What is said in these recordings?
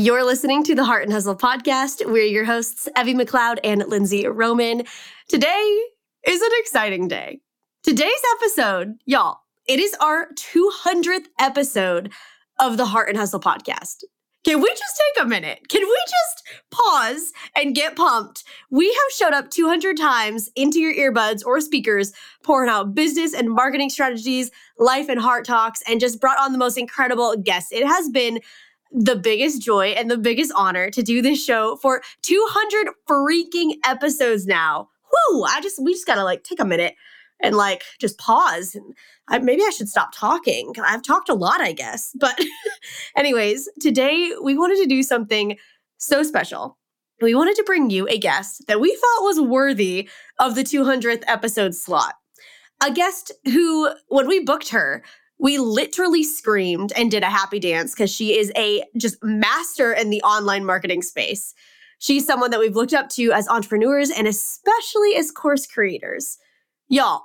You're listening to the Heart and Hustle podcast. We're your hosts, Evie McLeod and Lindsay Roman. Today is an exciting day. Today's episode, y'all, it is our 200th episode of the Heart and Hustle podcast. Can we just take a minute? Can we just pause and get pumped? We have showed up 200 times into your earbuds or speakers, pouring out business and marketing strategies, life and heart talks, and just brought on the most incredible guests. It has been the biggest joy and the biggest honor to do this show for 200 freaking episodes now. Whoo! I just, we just gotta like take a minute and like just pause. And I, maybe I should stop talking. I've talked a lot, I guess. But, anyways, today we wanted to do something so special. We wanted to bring you a guest that we felt was worthy of the 200th episode slot. A guest who, when we booked her, we literally screamed and did a happy dance because she is a just master in the online marketing space. She's someone that we've looked up to as entrepreneurs and especially as course creators. Y'all,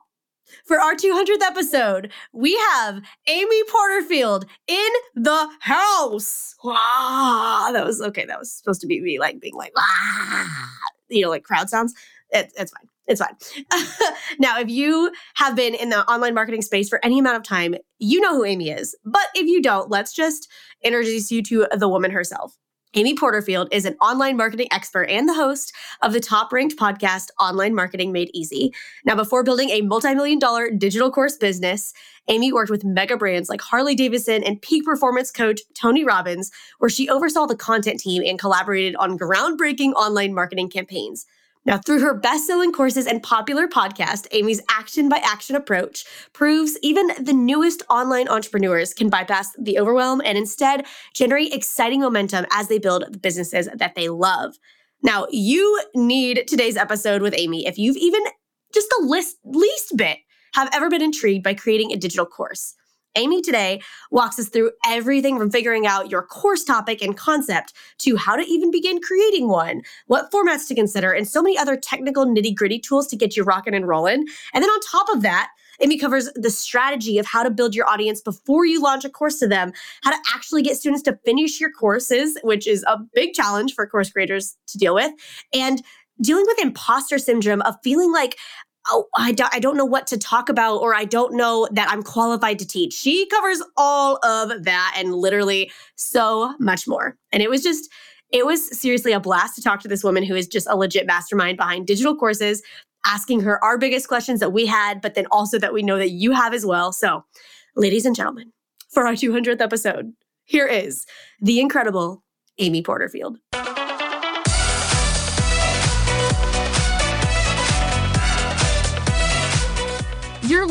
for our 200th episode, we have Amy Porterfield in the house. Wow, that was okay. That was supposed to be me like being like, ah, you know, like crowd sounds. It, it's fine. It's fine. now, if you have been in the online marketing space for any amount of time, you know who Amy is. But if you don't, let's just introduce you to the woman herself. Amy Porterfield is an online marketing expert and the host of the top ranked podcast, Online Marketing Made Easy. Now, before building a multi million dollar digital course business, Amy worked with mega brands like Harley Davidson and peak performance coach Tony Robbins, where she oversaw the content team and collaborated on groundbreaking online marketing campaigns. Now, through her best selling courses and popular podcast, Amy's action by action approach proves even the newest online entrepreneurs can bypass the overwhelm and instead generate exciting momentum as they build the businesses that they love. Now, you need today's episode with Amy if you've even just the least, least bit have ever been intrigued by creating a digital course. Amy today walks us through everything from figuring out your course topic and concept to how to even begin creating one, what formats to consider, and so many other technical nitty gritty tools to get you rocking and rolling. And then on top of that, Amy covers the strategy of how to build your audience before you launch a course to them, how to actually get students to finish your courses, which is a big challenge for course creators to deal with, and dealing with imposter syndrome of feeling like oh, I don't, I don't know what to talk about, or I don't know that I'm qualified to teach. She covers all of that and literally so much more. And it was just, it was seriously a blast to talk to this woman who is just a legit mastermind behind digital courses, asking her our biggest questions that we had, but then also that we know that you have as well. So, ladies and gentlemen, for our 200th episode, here is the incredible Amy Porterfield.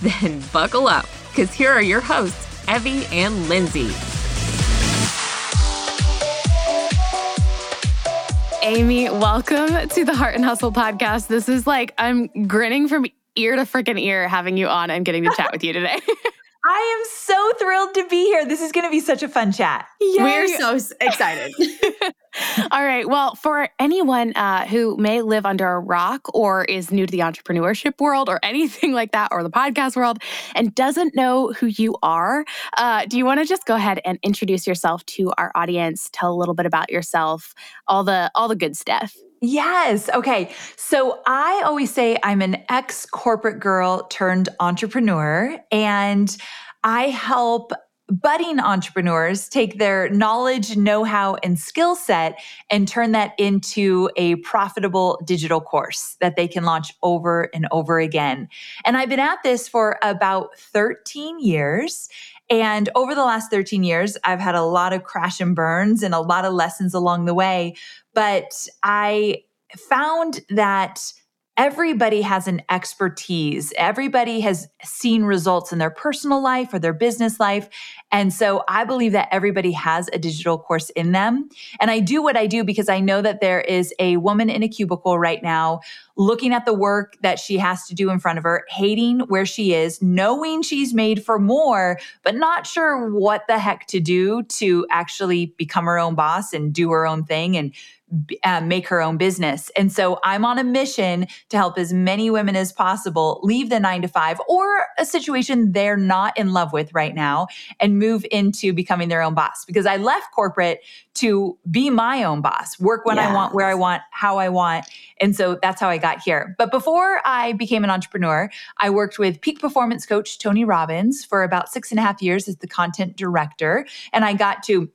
Then buckle up, because here are your hosts, Evie and Lindsay. Amy, welcome to the Heart and Hustle podcast. This is like, I'm grinning from ear to freaking ear having you on and getting to chat with you today. I am so thrilled to be here. This is going to be such a fun chat. Yay. We're so excited. All right. Well, for anyone uh, who may live under a rock or is new to the entrepreneurship world or anything like that, or the podcast world, and doesn't know who you are, uh, do you want to just go ahead and introduce yourself to our audience? Tell a little bit about yourself, all the all the good stuff. Yes. Okay. So I always say I'm an ex corporate girl turned entrepreneur, and I help budding entrepreneurs take their knowledge, know how, and skill set and turn that into a profitable digital course that they can launch over and over again. And I've been at this for about 13 years. And over the last 13 years, I've had a lot of crash and burns and a lot of lessons along the way. But I found that everybody has an expertise. Everybody has seen results in their personal life or their business life. And so I believe that everybody has a digital course in them. And I do what I do because I know that there is a woman in a cubicle right now looking at the work that she has to do in front of her, hating where she is, knowing she's made for more, but not sure what the heck to do to actually become her own boss and do her own thing and uh, make her own business. And so I'm on a mission to help as many women as possible leave the nine to five or a situation they're not in love with right now and move into becoming their own boss. Because I left corporate to be my own boss, work when yes. I want, where I want, how I want. And so that's how I got here. But before I became an entrepreneur, I worked with peak performance coach Tony Robbins for about six and a half years as the content director. And I got to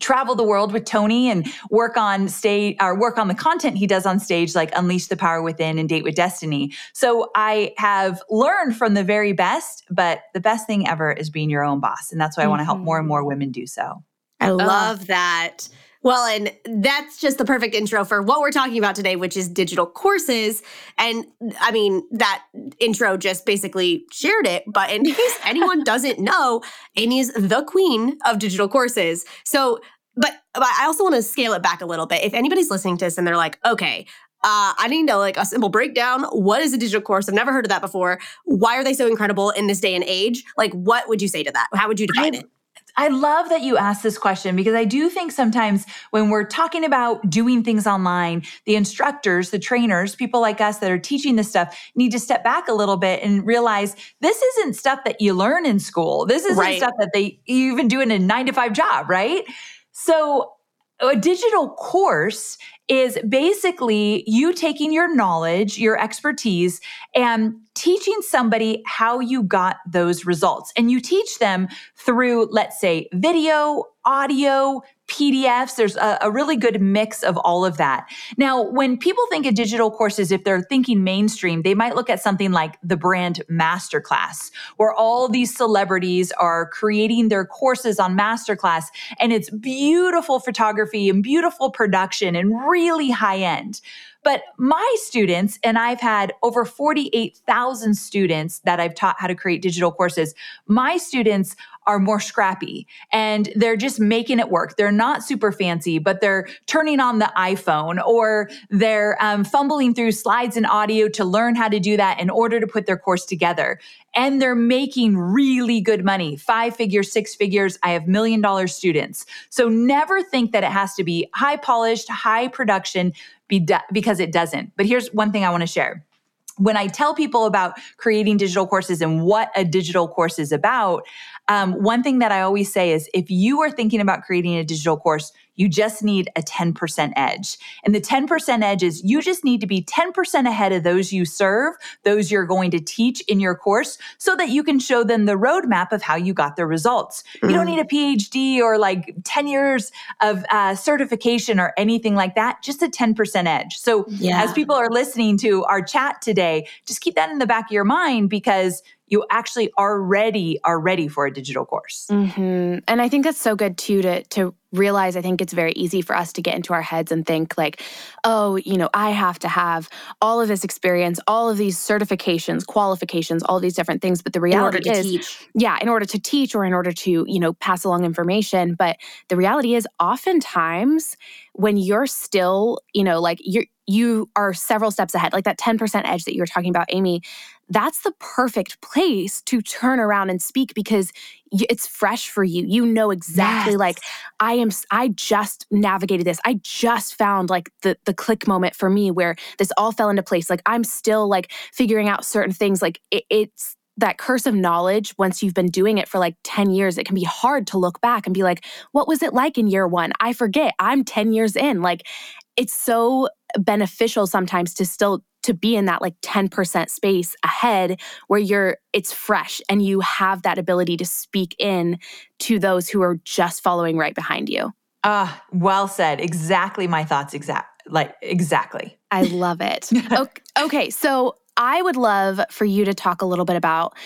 travel the world with Tony and work on stage or work on the content he does on stage, like Unleash the Power Within and Date with Destiny. So I have learned from the very best, but the best thing ever is being your own boss. And that's why I want to help more and more mm-hmm. women do so. I love uh, that. Well, and that's just the perfect intro for what we're talking about today, which is digital courses. And I mean, that intro just basically shared it. But in case anyone doesn't know, Amy's the queen of digital courses. So, but, but I also want to scale it back a little bit. If anybody's listening to this and they're like, okay, uh, I need to like a simple breakdown. What is a digital course? I've never heard of that before. Why are they so incredible in this day and age? Like, what would you say to that? How would you define I, it? I love that you asked this question because I do think sometimes when we're talking about doing things online, the instructors, the trainers, people like us that are teaching this stuff need to step back a little bit and realize this isn't stuff that you learn in school. This isn't right. stuff that they even do in a nine to five job, right? So a digital course is basically you taking your knowledge, your expertise, and teaching somebody how you got those results. And you teach them through, let's say, video, audio, PDFs. There's a, a, really good mix of all of that. Now, when people think of digital courses, if they're thinking mainstream, they might look at something like the brand Masterclass, where all these celebrities are creating their courses on Masterclass, and it's beautiful photography and beautiful production and really high end. But my students, and I've had over 48,000 students that I've taught how to create digital courses, my students are more scrappy and they're just making it work. They're not super fancy, but they're turning on the iPhone or they're um, fumbling through slides and audio to learn how to do that in order to put their course together. And they're making really good money five figures, six figures. I have million dollar students. So never think that it has to be high polished, high production because it doesn't. But here's one thing I want to share when I tell people about creating digital courses and what a digital course is about, um, one thing that I always say is if you are thinking about creating a digital course, you just need a 10% edge. And the 10% edge is you just need to be 10% ahead of those you serve, those you're going to teach in your course, so that you can show them the roadmap of how you got the results. Mm. You don't mm. need a PhD or like 10 years of uh, certification or anything like that, just a 10% edge. So yeah. as people are listening to our chat today, just keep that in the back of your mind because you actually already are ready for a digital course. Mm-hmm. And I think that's so good too to to realize I think it's very easy for us to get into our heads and think like, oh, you know, I have to have all of this experience, all of these certifications, qualifications, all these different things. But the reality is, teach. yeah, in order to teach or in order to, you know, pass along information. But the reality is oftentimes when you're still, you know, like you're you are several steps ahead, like that 10% edge that you were talking about, Amy, that's the perfect place to turn around and speak because it's fresh for you. You know exactly yes. like I am I just navigated this. I just found like the the click moment for me where this all fell into place. Like I'm still like figuring out certain things like it, it's that curse of knowledge once you've been doing it for like 10 years it can be hard to look back and be like what was it like in year 1 i forget i'm 10 years in like it's so beneficial sometimes to still to be in that like 10% space ahead where you're it's fresh and you have that ability to speak in to those who are just following right behind you. Ah, uh, well said. Exactly my thoughts exact like exactly. I love it. okay, okay, so I would love for you to talk a little bit about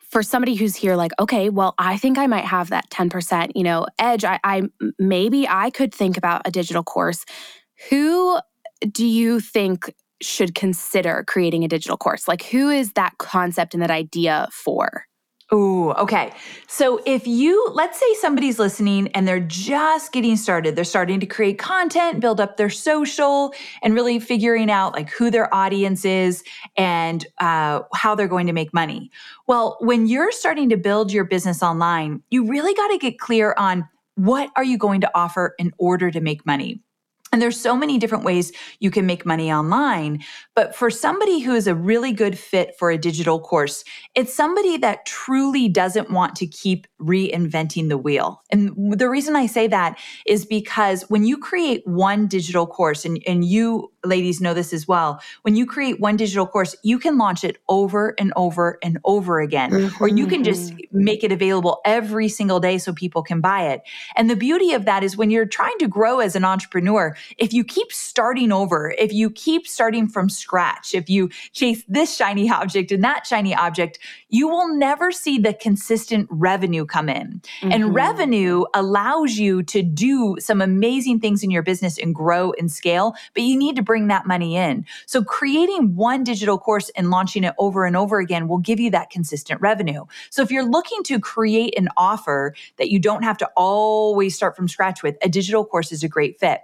for somebody who's here like okay well i think i might have that 10% you know edge I, I maybe i could think about a digital course who do you think should consider creating a digital course? Like, who is that concept and that idea for? Ooh, okay. So if you, let's say somebody's listening and they're just getting started, they're starting to create content, build up their social, and really figuring out like who their audience is and uh, how they're going to make money. Well, when you're starting to build your business online, you really got to get clear on what are you going to offer in order to make money. And there's so many different ways you can make money online. But for somebody who is a really good fit for a digital course, it's somebody that truly doesn't want to keep reinventing the wheel. And the reason I say that is because when you create one digital course, and, and you ladies know this as well, when you create one digital course, you can launch it over and over and over again, mm-hmm. or you can just mm-hmm. make it available every single day so people can buy it. And the beauty of that is when you're trying to grow as an entrepreneur, if you keep starting over, if you keep starting from scratch, if you chase this shiny object and that shiny object, you will never see the consistent revenue come in. Mm-hmm. And revenue allows you to do some amazing things in your business and grow and scale, but you need to bring that money in. So creating one digital course and launching it over and over again will give you that consistent revenue. So if you're looking to create an offer that you don't have to always start from scratch with, a digital course is a great fit.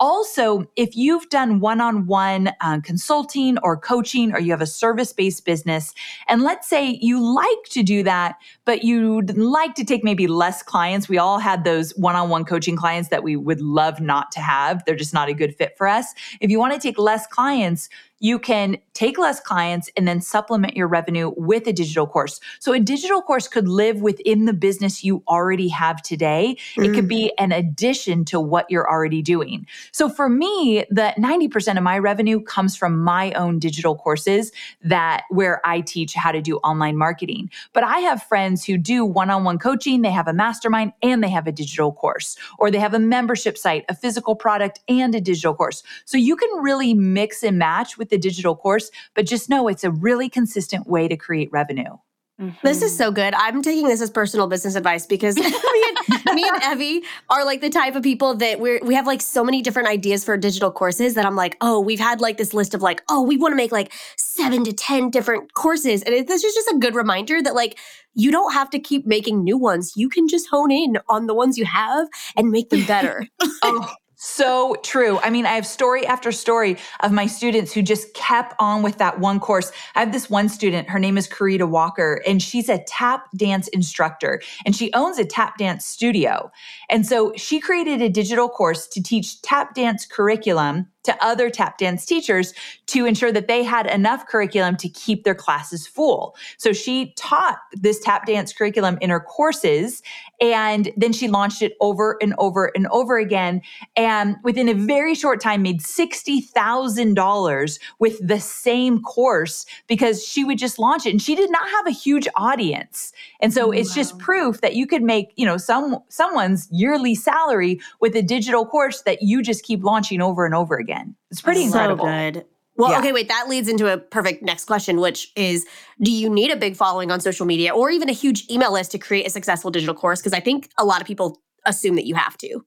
Also, if you've done one on one consulting or coaching, or you have a service based business, and let's say you like to do that, but you'd like to take maybe less clients. We all had those one on one coaching clients that we would love not to have. They're just not a good fit for us. If you want to take less clients, you can take less clients and then supplement your revenue with a digital course. So a digital course could live within the business you already have today. Mm. It could be mm. an addition to what you're already doing. So for me, the 90% of my revenue comes from my own digital courses that where I teach how to do online marketing. But I have friends who do one-on-one coaching, they have a mastermind and they have a digital course or they have a membership site, a physical product and a digital course. So you can really mix and match with with the digital course, but just know it's a really consistent way to create revenue. Mm-hmm. This is so good. I'm taking this as personal business advice because me, and, me and Evie are like the type of people that we're we have like so many different ideas for digital courses that I'm like, oh, we've had like this list of like, oh, we want to make like seven to ten different courses, and it, this is just a good reminder that like you don't have to keep making new ones. You can just hone in on the ones you have and make them better. oh, so true. I mean, I have story after story of my students who just kept on with that one course. I have this one student, her name is Karita Walker, and she's a tap dance instructor and she owns a tap dance studio. And so she created a digital course to teach tap dance curriculum to other tap dance teachers to ensure that they had enough curriculum to keep their classes full. So she taught this tap dance curriculum in her courses and then she launched it over and over and over again. And within a very short time, made $60,000 with the same course because she would just launch it. And she did not have a huge audience. And so it's just proof that you could make, you know, some someone's yearly salary with a digital course that you just keep launching over and over again. It's pretty so incredible. good. Well, yeah. okay, wait, that leads into a perfect next question, which is do you need a big following on social media or even a huge email list to create a successful digital course? Because I think a lot of people assume that you have to.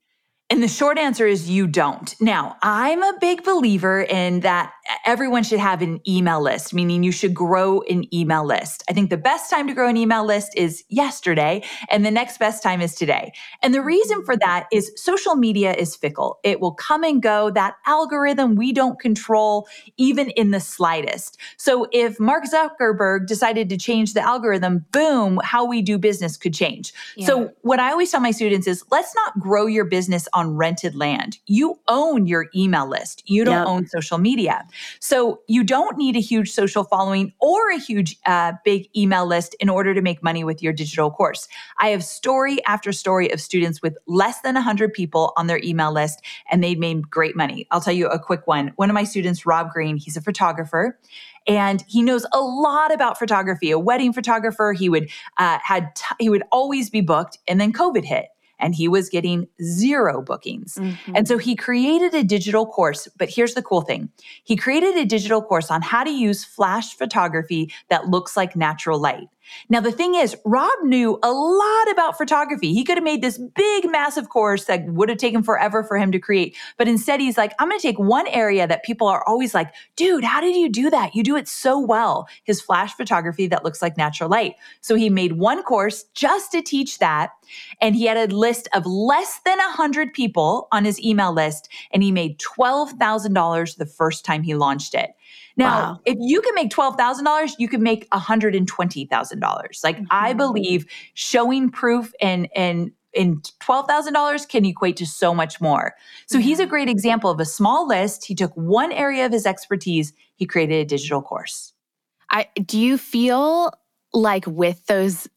And the short answer is you don't. Now, I'm a big believer in that everyone should have an email list, meaning you should grow an email list. I think the best time to grow an email list is yesterday, and the next best time is today. And the mm-hmm. reason for that is social media is fickle. It will come and go. That algorithm we don't control even in the slightest. So if Mark Zuckerberg decided to change the algorithm, boom, how we do business could change. Yeah. So what I always tell my students is let's not grow your business on rented land. You own your email list. You don't yep. own social media. So you don't need a huge social following or a huge uh, big email list in order to make money with your digital course. I have story after story of students with less than 100 people on their email list, and they made great money. I'll tell you a quick one. One of my students, Rob Green, he's a photographer and he knows a lot about photography a wedding photographer he would uh, had t- he would always be booked and then covid hit and he was getting zero bookings. Mm-hmm. And so he created a digital course. But here's the cool thing he created a digital course on how to use flash photography that looks like natural light. Now, the thing is, Rob knew a lot about photography. He could have made this big, massive course that would have taken forever for him to create. But instead, he's like, I'm going to take one area that people are always like, dude, how did you do that? You do it so well. His flash photography that looks like natural light. So he made one course just to teach that. And he had a list of less than 100 people on his email list. And he made $12,000 the first time he launched it. Now, wow. if you can make $12,000, you can make $120,000. Like mm-hmm. I believe showing proof and and in $12,000 can equate to so much more. So mm-hmm. he's a great example of a small list. He took one area of his expertise, he created a digital course. I do you feel like with those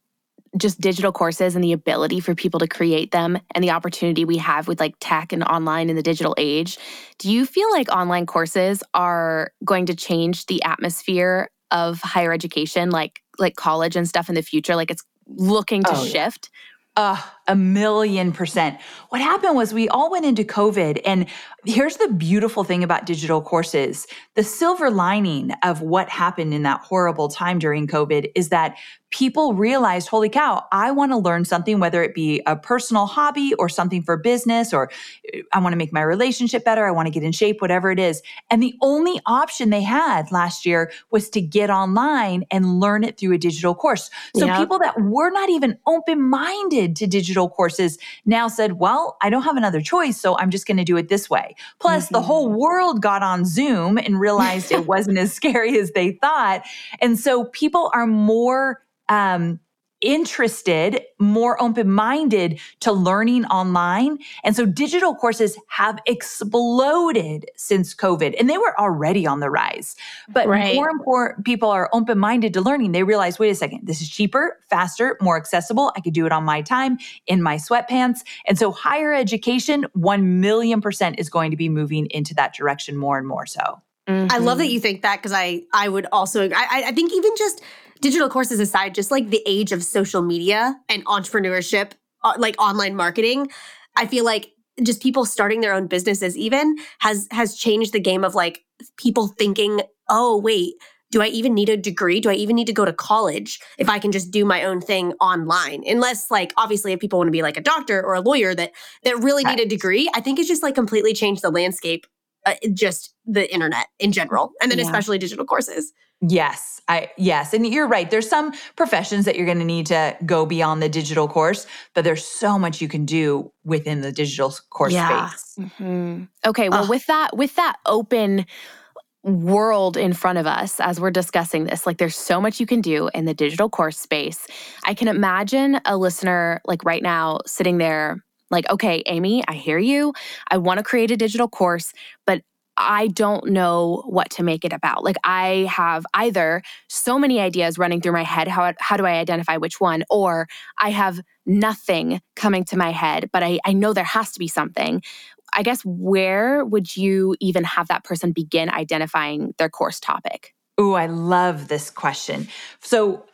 just digital courses and the ability for people to create them and the opportunity we have with like tech and online in the digital age, do you feel like online courses are going to change the atmosphere of higher education, like like college and stuff in the future? Like it's looking to oh, shift? Uh, a million percent. What happened was we all went into COVID. And here's the beautiful thing about digital courses the silver lining of what happened in that horrible time during COVID is that people realized, holy cow, I want to learn something, whether it be a personal hobby or something for business, or uh, I want to make my relationship better. I want to get in shape, whatever it is. And the only option they had last year was to get online and learn it through a digital course. So people that were not even open minded to digital courses now said, well, I don't have another choice. So I'm just going to do it this way. Plus, mm-hmm. the whole world got on Zoom and realized it wasn't as scary as they thought. And so people are more um, interested, more open minded to learning online. And so digital courses have exploded since COVID and they were already on the rise. But right. more important people are open minded to learning. They realize, wait a second, this is cheaper, faster, more accessible. I could do it on my time in my sweatpants. And so higher education, 1 million percent is going to be moving into that direction more and more so. Mm-hmm. I love that you think that because I I would also I I think even just digital courses aside, just like the age of social media and entrepreneurship, uh, like online marketing, I feel like just people starting their own businesses even has has changed the game of like people thinking, "Oh, wait, do I even need a degree? Do I even need to go to college if I can just do my own thing online? Unless like obviously if people want to be like a doctor or a lawyer that that really need a degree, I think it's just like completely changed the landscape uh, just the internet in general and then yeah. especially digital courses. Yes, I yes, and you're right. There's some professions that you're going to need to go beyond the digital course, but there's so much you can do within the digital course yeah. space. Mm-hmm. Okay, well, with that with that open world in front of us as we're discussing this, like there's so much you can do in the digital course space. I can imagine a listener like right now sitting there like, okay, Amy, I hear you. I want to create a digital course, but I don't know what to make it about. Like I have either so many ideas running through my head, how, how do I identify which one? Or I have nothing coming to my head, but I, I know there has to be something. I guess where would you even have that person begin identifying their course topic? Oh, I love this question. So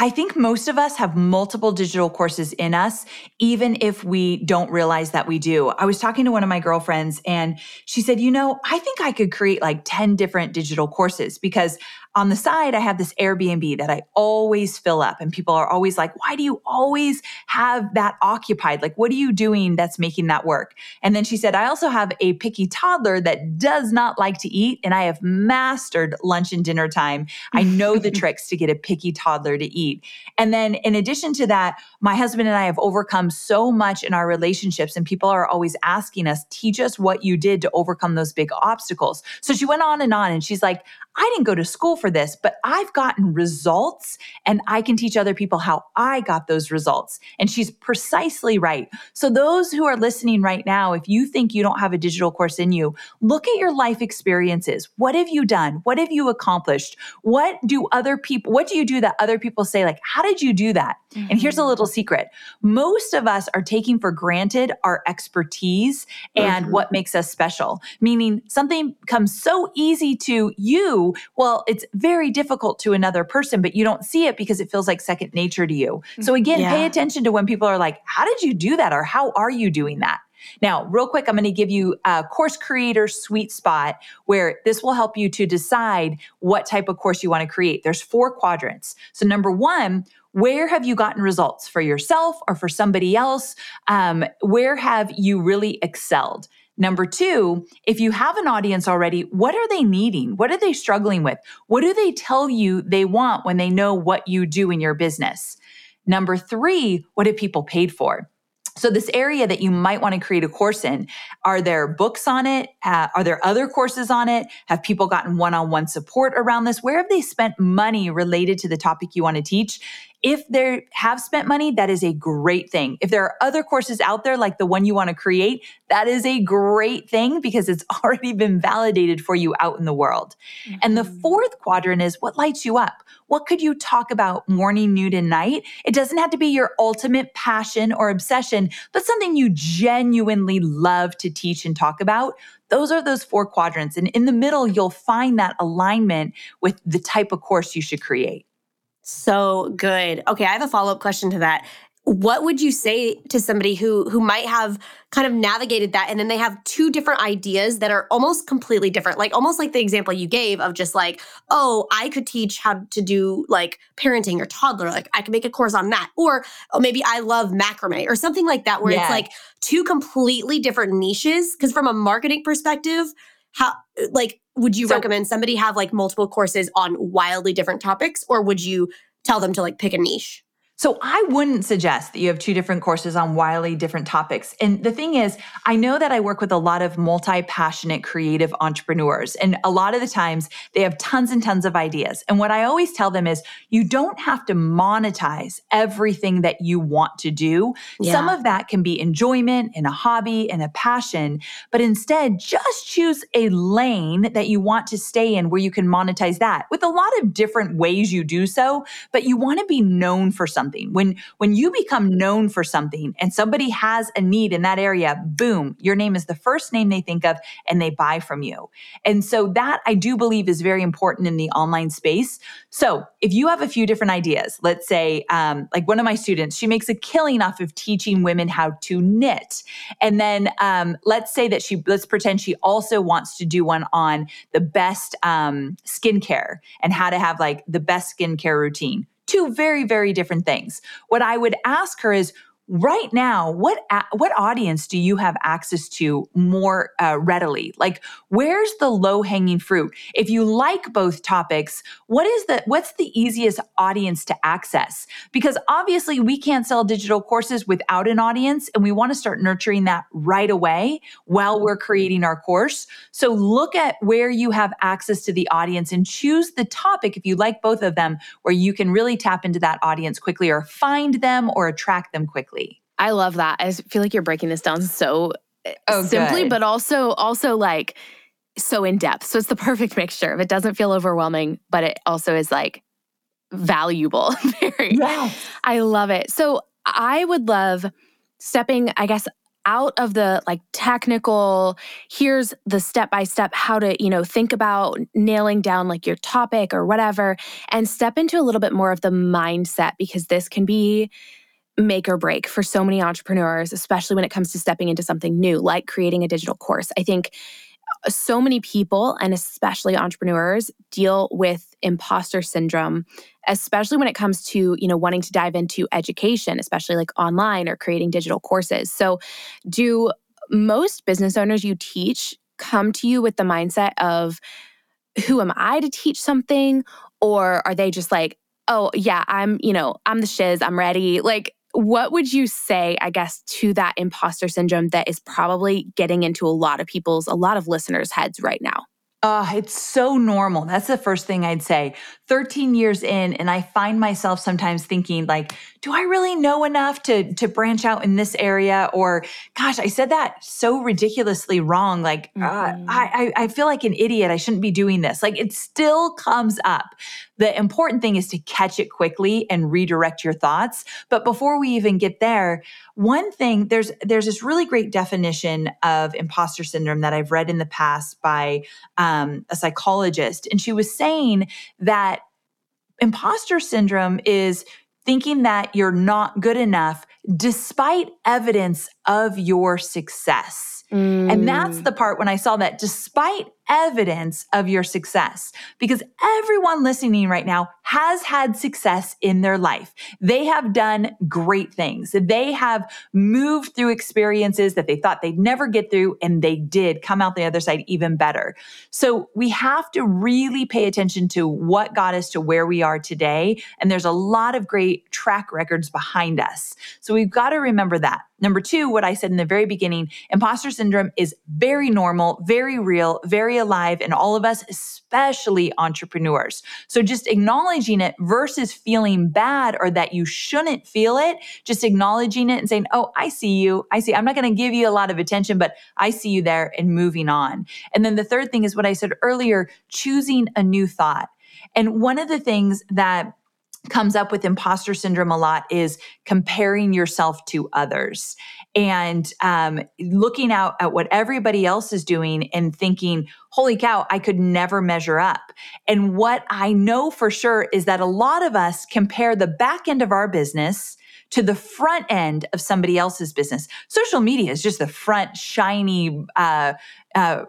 I think most of us have multiple digital courses in us, even if we don't realize that we do. I was talking to one of my girlfriends and she said, You know, I think I could create like 10 different digital courses because on the side, I have this Airbnb that I always fill up. And people are always like, why do you always have that occupied? Like, what are you doing that's making that work? And then she said, I also have a picky toddler that does not like to eat. And I have mastered lunch and dinner time. I know the tricks to get a picky toddler to eat. And then in addition to that, my husband and I have overcome so much in our relationships. And people are always asking us, teach us what you did to overcome those big obstacles. So she went on and on. And she's like, I didn't go to school for this, but I've gotten results and I can teach other people how I got those results. And she's precisely right. So, those who are listening right now, if you think you don't have a digital course in you, look at your life experiences. What have you done? What have you accomplished? What do other people, what do you do that other people say, like, how did you do that? Mm-hmm. And here's a little mm-hmm. secret most of us are taking for granted our expertise and mm-hmm. what makes us special, meaning something comes so easy to you well, it's very difficult to another person, but you don't see it because it feels like second nature to you. So again, yeah. pay attention to when people are like, how did you do that? Or how are you doing that? Now, real quick, I'm going to give you a course creator sweet spot where this will help you to decide what type of course you want to create. There's four quadrants. So, number one, where have you gotten results for yourself or for somebody else? Um, where have you really excelled? Number two, if you have an audience already, what are they needing? What are they struggling with? What do they tell you they want when they know what you do in your business? Number three, what have people paid for? So, this area that you might want to create a course in, are there books on it? Uh, are there other courses on it? Have people gotten one on one support around this? Where have they spent money related to the topic you want to teach? If they have spent money, that is a great thing. If there are other courses out there like the one you want to create, that is a great thing because it's already been validated for you out in the world. Mm-hmm. And the mm-hmm. fourth quadrant is what lights you up? What could you talk about morning, noon, and night? It doesn't have to be your ultimate passion or obsession, but something you genuinely love to teach and talk about. Those are those four quadrants. And in the middle, you'll find that alignment with the type of course you should create. So good. Okay, I have a follow up question to that. What would you say to somebody who who might have kind of navigated that and then they have two different ideas that are almost completely different? Like almost like the example you gave of just like, "Oh, I could teach how to do like parenting or toddler. Like I can make a course on that." Or oh, maybe I love macrame or something like that where yeah. it's like two completely different niches because from a marketing perspective, how like would you so, recommend somebody have like multiple courses on wildly different topics or would you tell them to like pick a niche so I wouldn't suggest that you have two different courses on wildly different topics. And the thing is, I know that I work with a lot of multi-passionate creative entrepreneurs and a lot of the times they have tons and tons of ideas. And what I always tell them is you don't have to monetize everything that you want to do. Yeah. Some of that can be enjoyment and a hobby and a passion, but instead just choose a lane that you want to stay in where you can monetize that with a lot of different ways you do so, but you want to be known for something something. When when you become known for something and somebody has a need in that area, boom, your name is the first name they think of and they buy from you. And so that I do believe is very important in the online space. So if you have a few different ideas, let's say um, like one of my students, she makes a killing off of teaching women how to knit. And then um, let's say that she let's pretend she also wants to do one on the best um, skincare and how to have like the best skincare routine two very, very different things. What I would ask her is, right now what what audience do you have access to more uh, readily? Like where's the low hanging fruit? If you like both topics what is the what's the easiest audience to access? Because obviously we can't sell digital courses without an audience and we want to start nurturing that right away while we're creating our course. So look at where you have access to the audience and choose the topic if you like both of them where you can really tap into that audience quickly or find them or attract them quickly I love that. I feel like you're breaking this down so eh, oh, simply, good. but also also like so in depth. So it's the perfect mixture. If it doesn't feel overwhelming, but it also is like valuable. Very. Yes. I love it. So I would love stepping, I guess, out of the like technical here's the step by step how to you know think about nailing down like your topic or whatever and step into a little bit more of the mindset because this can be make or break for so many entrepreneurs, especially when it comes to stepping into something new, like creating a digital course. I think uh, so many people, and especially entrepreneurs, deal with imposter syndrome, especially when it comes to you know wanting to dive into education, especially like online or creating digital courses. So, do most business owners you teach come to you with the mindset of who am I to teach something? Or are they just like, oh, yeah, I'm, you know, I'm the shiz, I'm ready. Like, what would you say, I guess, to that imposter syndrome that is probably getting into a lot of people's, a lot of listeners' heads right now? Oh, it's so normal. That's the first thing I'd say. 13 years in, and I find myself sometimes thinking, like, do I really know enough to, to branch out in this area? Or, gosh, I said that so ridiculously wrong. Like, uh, mm-hmm. uh, I, I feel like an idiot. I shouldn't be doing this. Like, it still comes up. The important thing is to catch it quickly and redirect your thoughts. But before we even get there, one thing there's there's this really great definition of imposter syndrome that I've read in the past by um, a psychologist, and she was saying that imposter syndrome is thinking that you're not good enough despite evidence of your success. Mm. And that's mm. the part when I saw that despite evidence of your success, because everyone listening right now has had success in their life. They have done great things. They have moved through experiences that they thought they'd never get through, and they did come out the other side even better. So we have to really pay attention to what got us to where we are today. And there's a lot of great track records behind us. So we've got to remember that. Number two, what I said in the very beginning, imposter syndrome is very normal, very real, very alive in all of us, especially entrepreneurs. So just acknowledging it versus feeling bad or that you shouldn't feel it, just acknowledging it and saying, Oh, I see you. I see. I'm not going to give you a lot of attention, but I see you there and moving on. And then the third thing is what I said earlier, choosing a new thought. And one of the things that comes up with imposter syndrome a lot is comparing yourself to others and um, looking out at what everybody else is doing and thinking, holy cow, I could never measure up. And what I know for sure is that a lot of us compare the back end of our business to the front end of somebody else's business. Social media is just the front shiny uh, uh,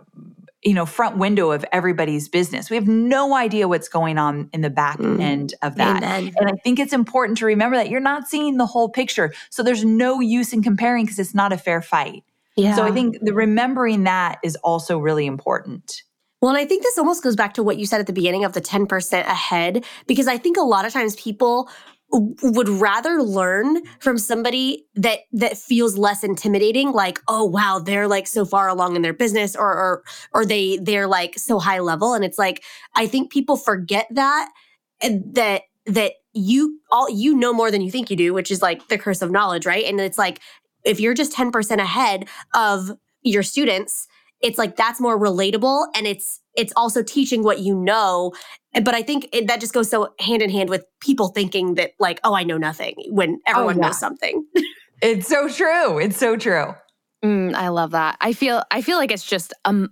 you know front window of everybody's business we have no idea what's going on in the back mm. end of that Amen. and i think it's important to remember that you're not seeing the whole picture so there's no use in comparing because it's not a fair fight yeah. so i think the remembering that is also really important well, and I think this almost goes back to what you said at the beginning of the 10% ahead, because I think a lot of times people would rather learn from somebody that that feels less intimidating like oh wow they're like so far along in their business or or or they they're like so high level. And it's like i think people forget that that that you all you know more than you think you do which is like the curse of knowledge right? And it's like if you're just 10% ahead of your students it's like that's more relatable and it's it's also teaching what you know but i think it, that just goes so hand in hand with people thinking that like oh i know nothing when oh, everyone oh, yeah. knows something it's so true it's so true mm, i love that i feel i feel like it's just um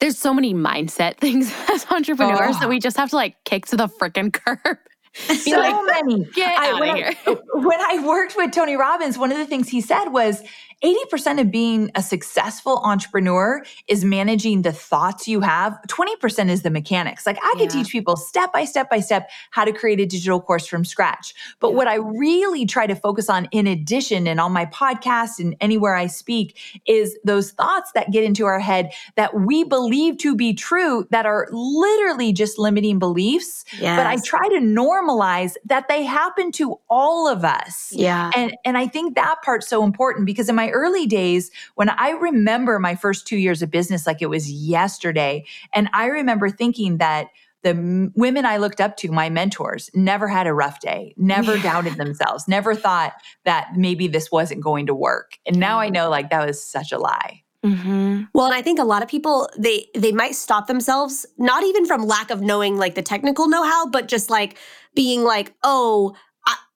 there's so many mindset things as entrepreneurs oh. that we just have to like kick to the freaking curb so like, many. Get I, out of here. I, when I worked with Tony Robbins, one of the things he said was 80% of being a successful entrepreneur is managing the thoughts you have. 20% is the mechanics. Like I could teach people step by step by step how to create a digital course from scratch. But yeah. what I really try to focus on in addition and on my podcast and anywhere I speak is those thoughts that get into our head that we believe to be true that are literally just limiting beliefs. Yes. But I try to normalize that they happen to all of us. Yeah. And and I think that part's so important because in my early days, when I remember my first two years of business like it was yesterday, and I remember thinking that the women I looked up to, my mentors, never had a rough day, never yeah. doubted themselves, never thought that maybe this wasn't going to work. And now I know like that was such a lie. Mm-hmm. Well, and I think a lot of people they they might stop themselves not even from lack of knowing like the technical know-how, but just like being like, oh,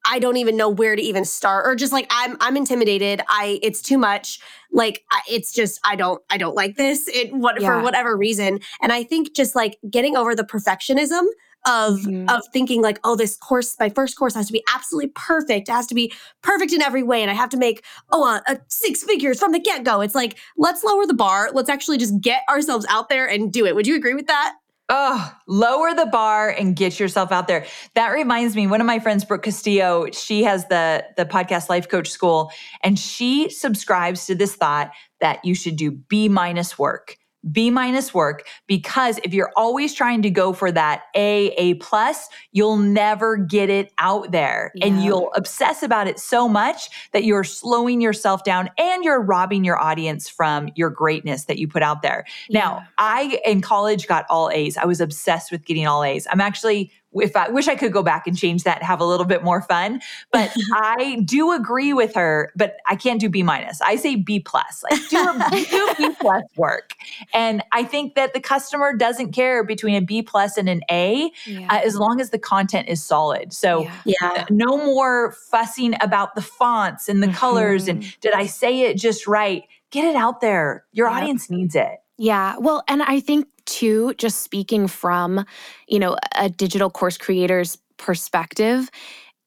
I don't even know where to even start or just like I'm I'm intimidated. I it's too much. Like it's just I don't I don't like this. It what yeah. for whatever reason. And I think just like getting over the perfectionism of mm-hmm. of thinking like oh this course my first course has to be absolutely perfect. It has to be perfect in every way and I have to make oh a, a six figures from the get-go. It's like let's lower the bar. Let's actually just get ourselves out there and do it. Would you agree with that? Oh, lower the bar and get yourself out there. That reminds me, one of my friends, Brooke Castillo, she has the, the podcast Life Coach School, and she subscribes to this thought that you should do B minus work. B minus work because if you're always trying to go for that A, A plus, you'll never get it out there yeah. and you'll obsess about it so much that you're slowing yourself down and you're robbing your audience from your greatness that you put out there. Yeah. Now, I in college got all A's. I was obsessed with getting all A's. I'm actually if I wish I could go back and change that and have a little bit more fun. But I do agree with her, but I can't do B minus. I say B plus. Like do, a, do B plus work. And I think that the customer doesn't care between a B plus and an A yeah. uh, as long as the content is solid. So yeah. yeah. no more fussing about the fonts and the mm-hmm. colors and did I say it just right? Get it out there. Your yep. audience needs it. Yeah. Well, and I think too, just speaking from, you know, a digital course creator's perspective,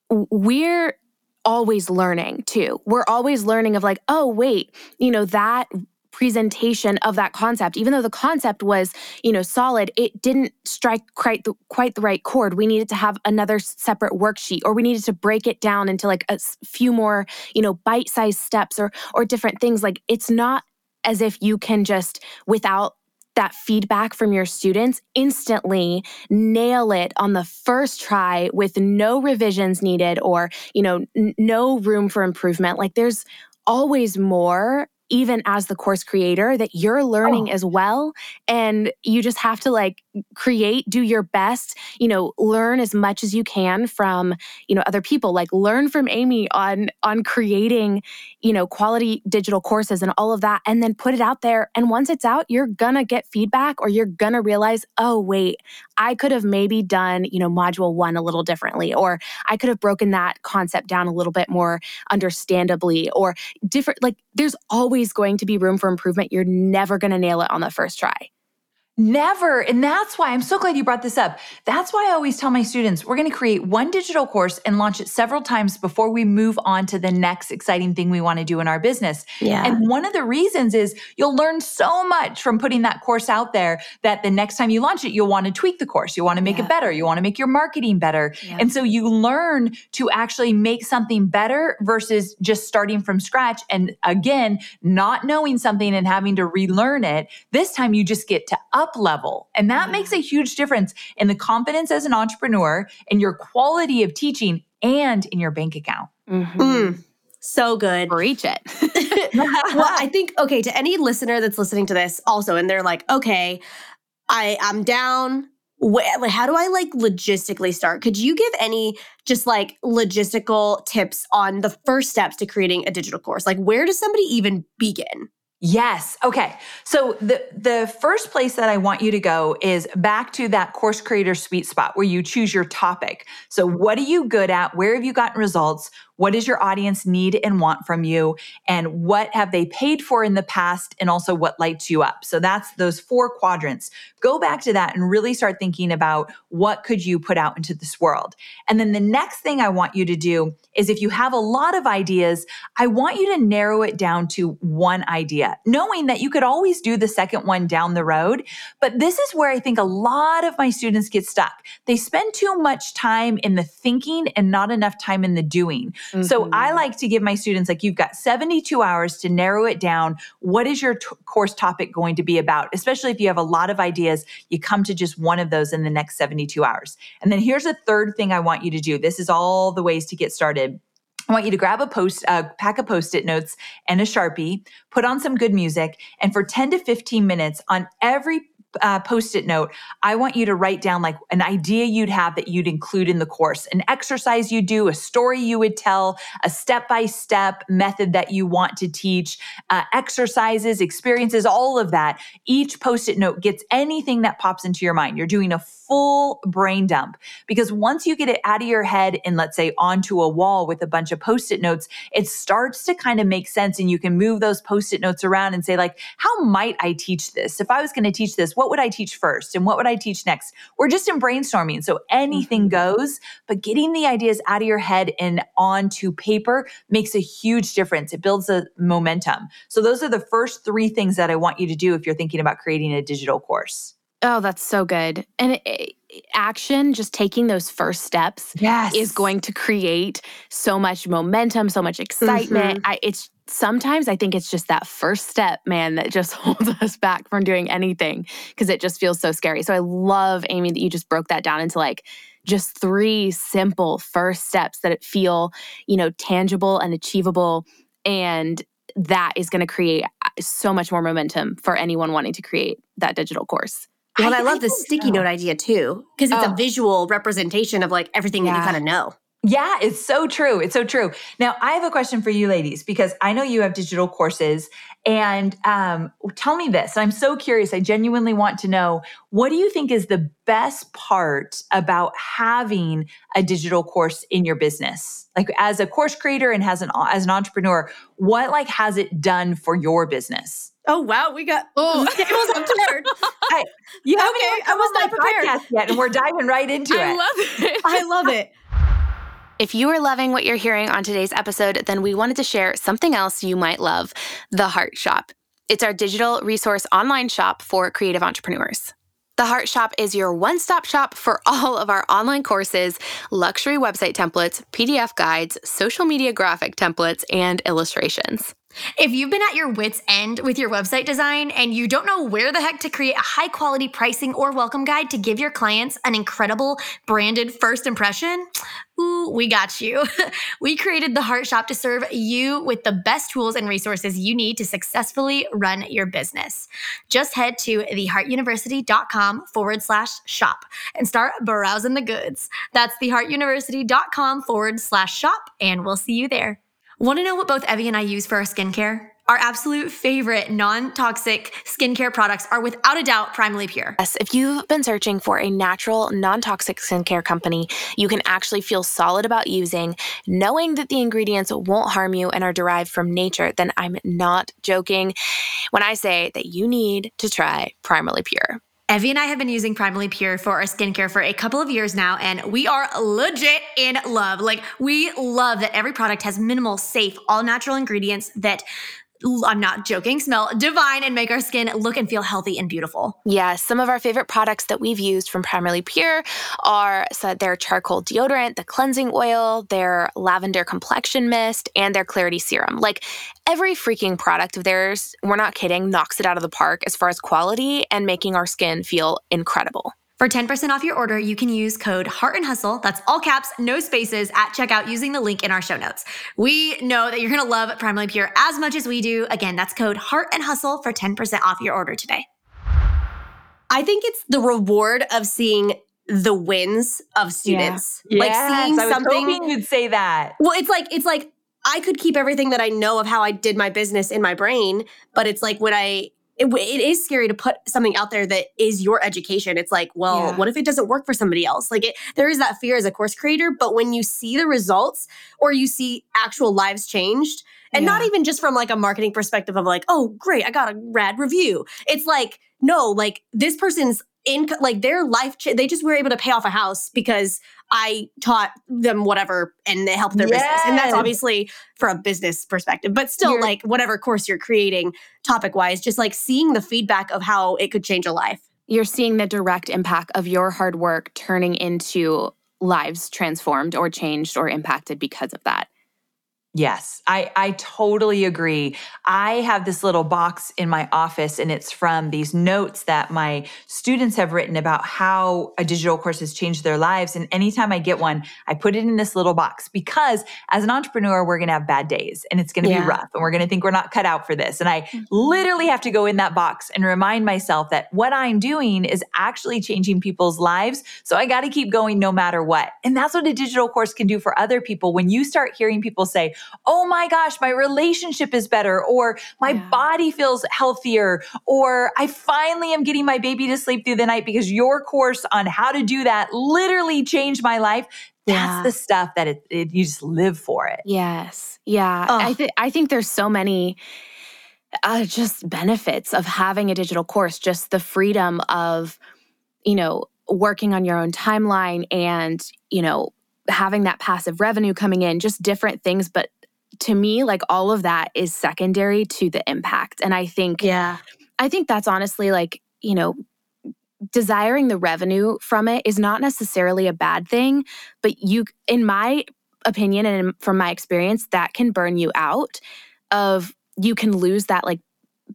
we're always learning too. We're always learning of like, oh, wait, you know, that presentation of that concept even though the concept was you know solid it didn't strike quite the, quite the right chord we needed to have another separate worksheet or we needed to break it down into like a few more you know bite-sized steps or or different things like it's not as if you can just without that feedback from your students instantly nail it on the first try with no revisions needed or you know n- no room for improvement. Like there's always more even as the course creator that you're learning oh. as well and you just have to like create do your best you know learn as much as you can from you know other people like learn from amy on on creating you know quality digital courses and all of that and then put it out there and once it's out you're gonna get feedback or you're gonna realize oh wait i could have maybe done you know module one a little differently or i could have broken that concept down a little bit more understandably or different like there's always going to be room for improvement. You're never gonna nail it on the first try Never. And that's why I'm so glad you brought this up. That's why I always tell my students we're going to create one digital course and launch it several times before we move on to the next exciting thing we want to do in our business. Yeah. And one of the reasons is you'll learn so much from putting that course out there that the next time you launch it, you'll want to tweak the course. You want to make yeah. it better. You want to make your marketing better. Yeah. And so you learn to actually make something better versus just starting from scratch. And again, not knowing something and having to relearn it. This time you just get to up up level. And that makes a huge difference in the confidence as an entrepreneur, in your quality of teaching, and in your bank account. Mm-hmm. Mm, so good. Reach it. well, I think, okay, to any listener that's listening to this also, and they're like, okay, I, I'm down. Where, how do I like logistically start? Could you give any just like logistical tips on the first steps to creating a digital course? Like, where does somebody even begin? Yes. Okay. So the the first place that I want you to go is back to that course creator sweet spot where you choose your topic. So what are you good at? Where have you gotten results? What does your audience need and want from you? And what have they paid for in the past? And also what lights you up? So that's those four quadrants. Go back to that and really start thinking about what could you put out into this world. And then the next thing I want you to do is if you have a lot of ideas, I want you to narrow it down to one idea, knowing that you could always do the second one down the road. But this is where I think a lot of my students get stuck. They spend too much time in the thinking and not enough time in the doing. Mm-hmm. So I like to give my students like you've got 72 hours to narrow it down. What is your t- course topic going to be about? Especially if you have a lot of ideas, you come to just one of those in the next 72 hours. And then here's a third thing I want you to do. This is all the ways to get started. I want you to grab a post, uh, pack of post-it notes and a Sharpie, put on some good music, and for 10 to 15 minutes on every uh, post-it note, I want you to write down like an idea you'd have that you'd include in the course, an exercise you do, a story you would tell, a step-by-step method that you want to teach, uh, exercises, experiences, all of that. Each post-it note gets anything that pops into your mind. You're doing a full brain dump because once you get it out of your head and let's say onto a wall with a bunch of post-it notes, it starts to kind of make sense and you can move those post-it notes around and say like, how might I teach this? If I was going to teach this, what would I teach first and what would I teach next? We're just in brainstorming. So anything mm-hmm. goes, but getting the ideas out of your head and onto paper makes a huge difference. It builds a momentum. So those are the first three things that I want you to do if you're thinking about creating a digital course. Oh, that's so good. And it, action, just taking those first steps, yes. is going to create so much momentum, so much excitement. Mm-hmm. I, it's sometimes I think it's just that first step, man, that just holds us back from doing anything because it just feels so scary. So I love, Amy, that you just broke that down into like just three simple first steps that feel, you know, tangible and achievable. And that is going to create uh, so much more momentum for anyone wanting to create that digital course. Well, I, I love I the sticky so. note idea too, because it's oh. a visual representation of like everything yeah. that you kind of know. Yeah, it's so true. It's so true. Now, I have a question for you ladies because I know you have digital courses. And um, tell me this. I'm so curious. I genuinely want to know what do you think is the best part about having a digital course in your business? Like as a course creator and as an as an entrepreneur, what like has it done for your business? Oh wow, we got oh tables prepared. I, you okay, I was not prepared yet, and we're diving right into I it. I love it. I love it. If you are loving what you're hearing on today's episode, then we wanted to share something else you might love the Heart Shop. It's our digital resource online shop for creative entrepreneurs. The Heart Shop is your one stop shop for all of our online courses, luxury website templates, PDF guides, social media graphic templates, and illustrations. If you've been at your wits' end with your website design and you don't know where the heck to create a high quality pricing or welcome guide to give your clients an incredible branded first impression, ooh, we got you. we created the Heart Shop to serve you with the best tools and resources you need to successfully run your business. Just head to theheartuniversity.com forward slash shop and start browsing the goods. That's theheartuniversity.com forward slash shop, and we'll see you there. Want to know what both Evie and I use for our skincare? Our absolute favorite non toxic skincare products are without a doubt Primally Pure. Yes, if you've been searching for a natural, non toxic skincare company you can actually feel solid about using, knowing that the ingredients won't harm you and are derived from nature, then I'm not joking when I say that you need to try Primally Pure. Evie and I have been using Primally Pure for our skincare for a couple of years now, and we are legit in love. Like, we love that every product has minimal, safe, all natural ingredients that I'm not joking, smell divine and make our skin look and feel healthy and beautiful. Yes, some of our favorite products that we've used from Primally Pure are so their charcoal deodorant, the cleansing oil, their lavender complexion mist, and their clarity serum. Like every freaking product of theirs, we're not kidding, knocks it out of the park as far as quality and making our skin feel incredible. For 10% off your order, you can use code Heart and Hustle, that's all caps, no spaces, at checkout using the link in our show notes. We know that you're gonna love Primally Pure as much as we do. Again, that's code Heart and Hustle for 10% off your order today. I think it's the reward of seeing the wins of students. Yeah. Like Yes, seeing I was something. hoping you'd say that. Well, it's like it's like I could keep everything that I know of how I did my business in my brain, but it's like when I it, it is scary to put something out there that is your education. It's like, well, Yeah. what if it doesn't work for somebody else? Like it, there is that fear as a course creator, but when you see the results or you see actual lives changed, and not even just from like a marketing perspective of like, oh, great, I got a rad review. It's like, no, like this person's income, like their life, they just were able to pay off a house because I taught them whatever and it helped their business. And that's obviously from a business perspective, but still You're- like whatever course you're creating topic wise, just like seeing the feedback of how it could change a life. You're seeing the direct impact of your hard work turning into lives transformed or changed or impacted because of that. Yes, I, I totally agree. I have this little box in my office, and it's from these notes that my students have written about how a digital course has changed their lives. And anytime I get one, I put it in this little box because as an entrepreneur, we're going to have bad days and it's going to Yeah. be rough and we're going to think we're not cut out for this. And I mm-hmm. literally have to go in that box and remind myself that what I'm doing is actually changing people's lives. So I got to keep going no matter what. And that's what a digital course can do for other people. When you start hearing people say, oh my gosh, my relationship is better, or my Yeah. body feels healthier, or I finally am getting my baby to sleep through the night because your course on how to do that literally changed my life. That's Yeah. the stuff that it, it you just live for it. Yes. Yeah. Ugh. I think I think there's so many uh, just benefits of having a digital course, just the freedom of, you know, working on your own timeline and, you know, having that passive revenue coming in, just different things. But to me, like all of that is secondary to the impact. And I think Yeah. I think that's honestly like, you know, desiring the revenue from it is not necessarily a bad thing, but you, in my opinion and from my experience, that can burn you out of you can lose that like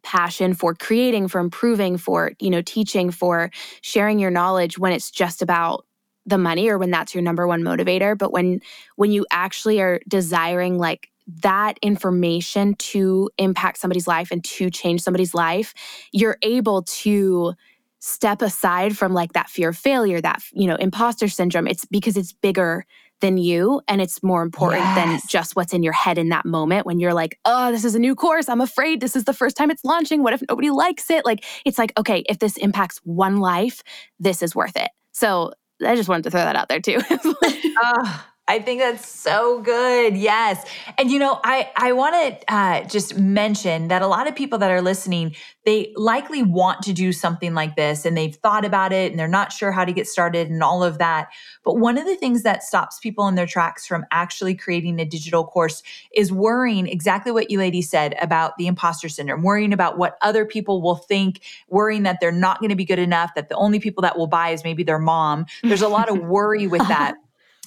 passion for creating, for improving, for, you know, teaching, for sharing your knowledge when it's just about the money or when that's your number one motivator. But when when you actually are desiring like that information to impact somebody's life and to change somebody's life, you're able to step aside from like that fear of failure, that, you know, imposter syndrome. It's because it's bigger than you and it's more important than just what's in your head in that moment when you're like, oh, this is a new course. I'm afraid this is the first time it's launching. What if nobody likes it? Like, it's like, okay, if this impacts one life, this is worth it. So I just wanted to throw that out there too. Ah, I think that's so good. Yes. And you know, I I want to uh, just mention that a lot of people that are listening, they likely want to do something like this and they've thought about it and they're not sure how to get started and all of that. But one of the things that stops people in their tracks from actually creating a digital course is worrying exactly what you lady said about the imposter syndrome, worrying about what other people will think, worrying that they're not going to be good enough, that the only people that will buy is maybe their mom. There's a lot of worry with that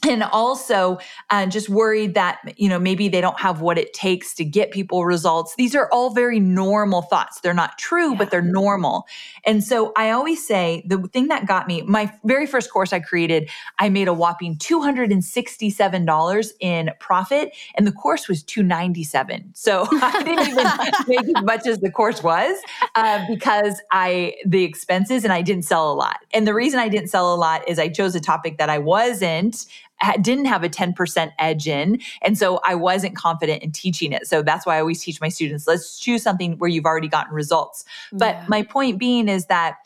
and also uh, just worried that you know maybe they don't have what it takes to get people results. These are all very normal thoughts. They're not true yeah. but they're normal. And so i always say the thing that got me my very first course i created i made a whopping $267 in profit and the course was 297 so i didn't even make as much as the course was uh, because i the expenses and i didn't sell a lot. And the reason i didn't sell a lot is i chose a topic that i wasn't didn't have a 10% edge in. And so I wasn't confident in teaching it. So that's why I always teach my students let's choose something where you've already gotten results. But yeah. my point being is that.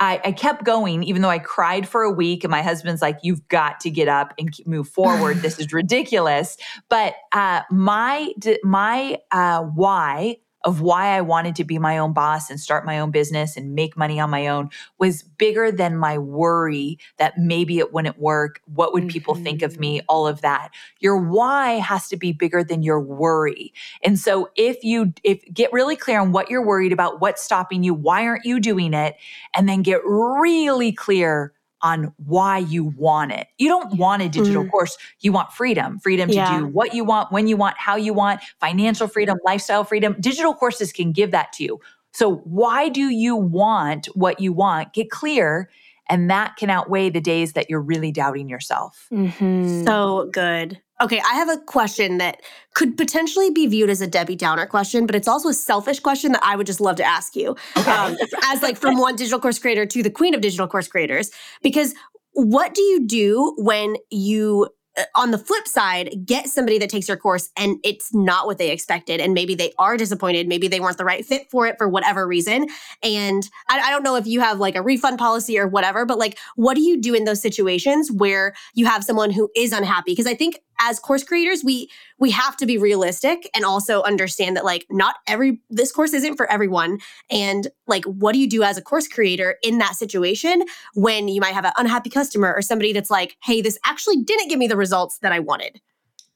I, I, kept going, even though I cried for a week, and my husband's like, "You've got to get up and move forward. this is ridiculous." But uh, my my uh, why of why I wanted to be my own boss and start my own business and make money on my own was bigger than my worry that maybe it wouldn't work. What would mm-hmm. people think of me? Mm-hmm. All of that. Your why has to be bigger than your worry. And so if you if get really clear on what you're worried about, what's stopping you, why aren't you doing it, and then get really clear on why you want it. You don't want a digital mm. course. You want freedom, freedom to do what you want, when you want, how you want, financial freedom, lifestyle freedom. Digital courses can give that to you. So, why do you want what you want? Get clear. And that can outweigh the days that you're really doubting yourself. Mm-hmm. So good. Okay, I have a question that could potentially be viewed as a Debbie Downer question, but it's also a selfish question that I would just love to ask you. Okay. Um, as like from one digital course creator to the queen of digital course creators, because what do you do when you uh, on the flip side, get somebody that takes your course and it's not what they expected. And maybe they are disappointed. Maybe they weren't the right fit for it for whatever reason. And I, I, don't know if you have like a refund policy or whatever, but like, what do you do in those situations where you have someone who is unhappy? Because I think as course creators, we we have to be realistic and also understand that like not every this course isn't for everyone. And like what do you do as a course creator in that situation when you might have an unhappy customer or somebody that's like, hey, this actually didn't give me the results that I wanted?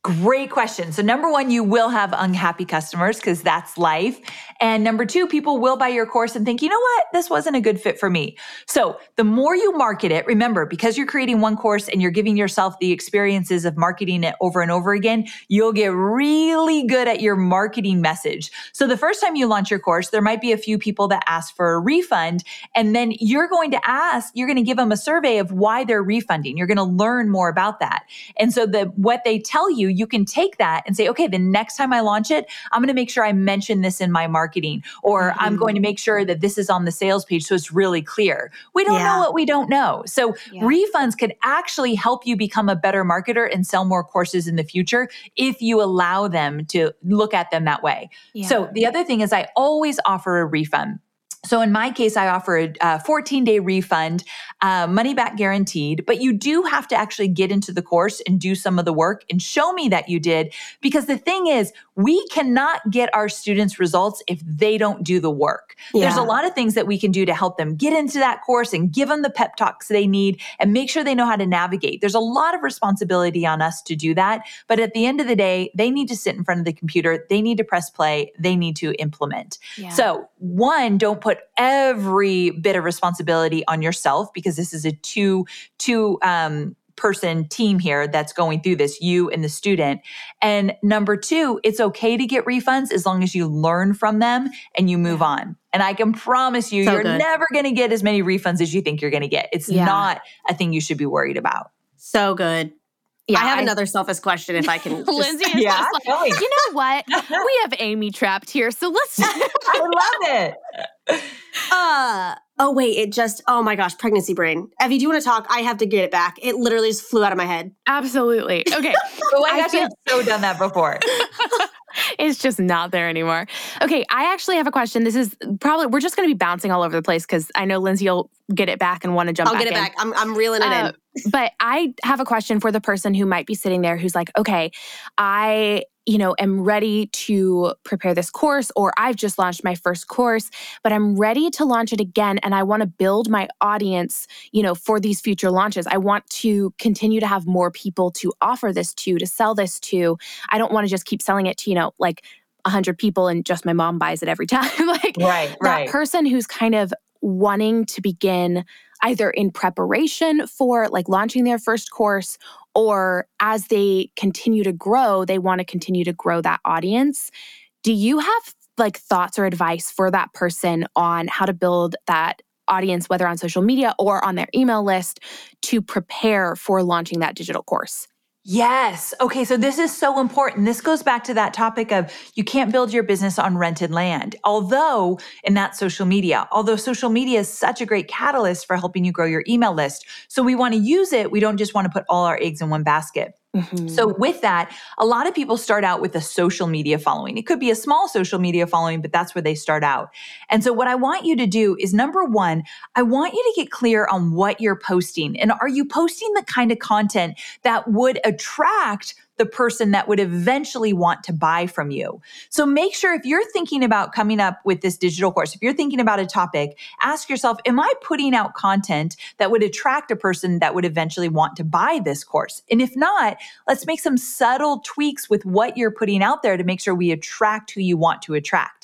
Great question. So, number one, you will have unhappy customers because that's life. And number two, people will buy your course and think, you know what, this wasn't a good fit for me. So, the more you market it, remember, because you're creating one course and you're giving yourself the experiences of marketing it over and over again, you'll get really good at your marketing message. So, the first time you launch your course, there might be a few people that ask for a refund. And then you're going to ask, you're going to give them a survey of why they're refunding. You're going to learn more about that. And so, the what they tell you, you can take that and say, okay, the next time I launch it, I'm going to make sure I mention this in my marketing, or mm-hmm. I'm going to make sure that this is on the sales page so it's really clear. We don't yeah. know what we don't know. So yeah. refunds could actually help you become a better marketer and sell more courses in the future if you allow them to look at them that way. Yeah. So the other thing is I always offer a refund. So in my case, I offer a 14 day refund, uh, money back guaranteed, but you do have to actually get into the course and do some of the work and show me that you did. Because the thing is, we cannot get our students results if they don't do the work. Yeah. There's a lot of things that we can do to help them get into that course and give them the pep talks they need and make sure they know how to navigate. There's a lot of responsibility on us to do that. But at the end of the day, they need to sit in front of the computer, they need to press play, they need to implement. Yeah. So, one, don't put every bit of responsibility on yourself because this is a two, two, um, person team here that's going through this, you and the student. And number two, it's okay to get refunds as long as you learn from them and you move on. And I can promise you, so you're good. never going to get as many refunds as you think you're going to get. It's yeah. not a thing you should be worried about. So good. Yeah, I have I, another selfish question if I can. Just, Lindsay is yeah, like, you know what? we have Amy trapped here, so let's. I love it. Uh, oh wait, it just oh my gosh, pregnancy brain. Evie, do you want to talk? I have to get it back. It literally just flew out of my head. Absolutely. Okay. oh my gosh, I've so done that before. it's just not there anymore. Okay, I actually have a question. This is probably we're just going to be bouncing all over the place because I know Lindsay will get it back and want to jump I'll get it in. back. I'm, I'm reeling it Uh, in. But I have a question for the person who might be sitting there who's like, okay, I, you know, am ready to prepare this course, or I've just launched my first course, but I'm ready to launch it again. And I want to build my audience, you know, for these future launches. I want to continue to have more people to offer this to, to sell this to. I don't want to just keep selling it to, you know, like 100 people and just my mom buys it every time. like, Right, that right. person who's kind of wanting to begin either in preparation for like launching their first course or as they continue to grow they want to continue to grow that audience. Do you have like thoughts or advice for that person on how to build that audience whether on social media or on their email list to prepare for launching that digital course Yes. Okay. So this is so important. This goes back to that topic of you can't build your business on rented land. Although in that social media, although social media is such a great catalyst for helping you grow your email list. So we want to use it. We don't just want to put all our eggs in one basket. Mm-hmm. So, with that, a lot of people start out with a social media following. It could be a small social media following, but that's where they start out. And so, what I want you to do is number one, I want you to get clear on what you're posting. And are you posting the kind of content that would attract the person that would eventually want to buy from you. So make sure if you're thinking about coming up with this digital course, if you're thinking about a topic, ask yourself, am I putting out content that would attract a person that would eventually want to buy this course? And if not, let's make some subtle tweaks with what you're putting out there to make sure we attract who you want to attract.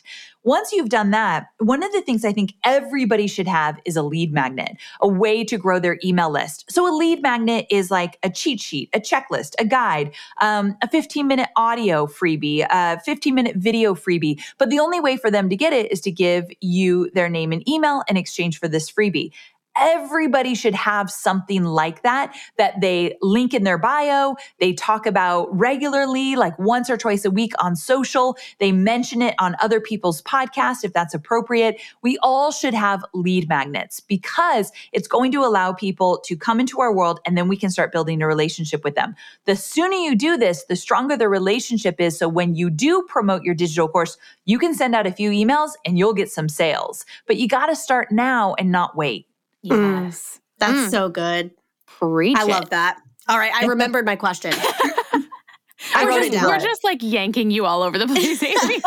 Once you've done that, one of the things I think everybody should have is a lead magnet, a way to grow their email list. So, a lead magnet is like a cheat sheet, a checklist, a guide, um, a 15 minute audio freebie, a 15 minute video freebie. But the only way for them to get it is to give you their name and email in exchange for this freebie everybody should have something like that that they link in their bio they talk about regularly like once or twice a week on social they mention it on other people's podcasts if that's appropriate. We all should have lead magnets because it's going to allow people to come into our world and then we can start building a relationship with them. The sooner you do this the stronger the relationship is. So when you do promote your digital course you can send out a few emails and you'll get some sales. But you got to start now and not wait yes That's Mm. so good. preach I it. love that. All right, I remembered my question. I we're wrote just, it down. we're just like yanking you all over the place Amy.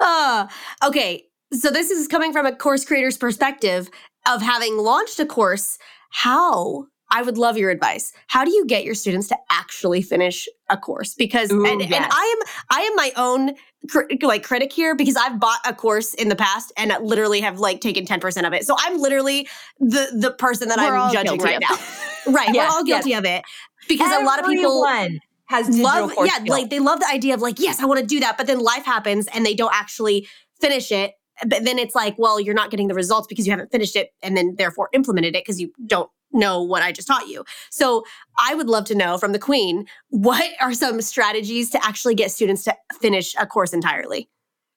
Uh, okay, so this is coming from a course creator's perspective of having launched a course. How I would love your advice. How do you get your students to actually finish a course? Because Ooh, and, and. I am I am my own like critic here because I've bought a course in the past and literally have like taken ten percent of it. So I'm literally the the person that We're I'm judging right now. right, Yes, we're all guilty of it because a lot of people has love yeah skills. like they love the idea of like yes i want to do that but then life happens and they don't actually finish it but then it's like well you're not getting the results because you haven't finished it and then therefore implemented it because you don't know what i just taught you. So i would love to know from the queen what are some strategies to actually get students to finish a course entirely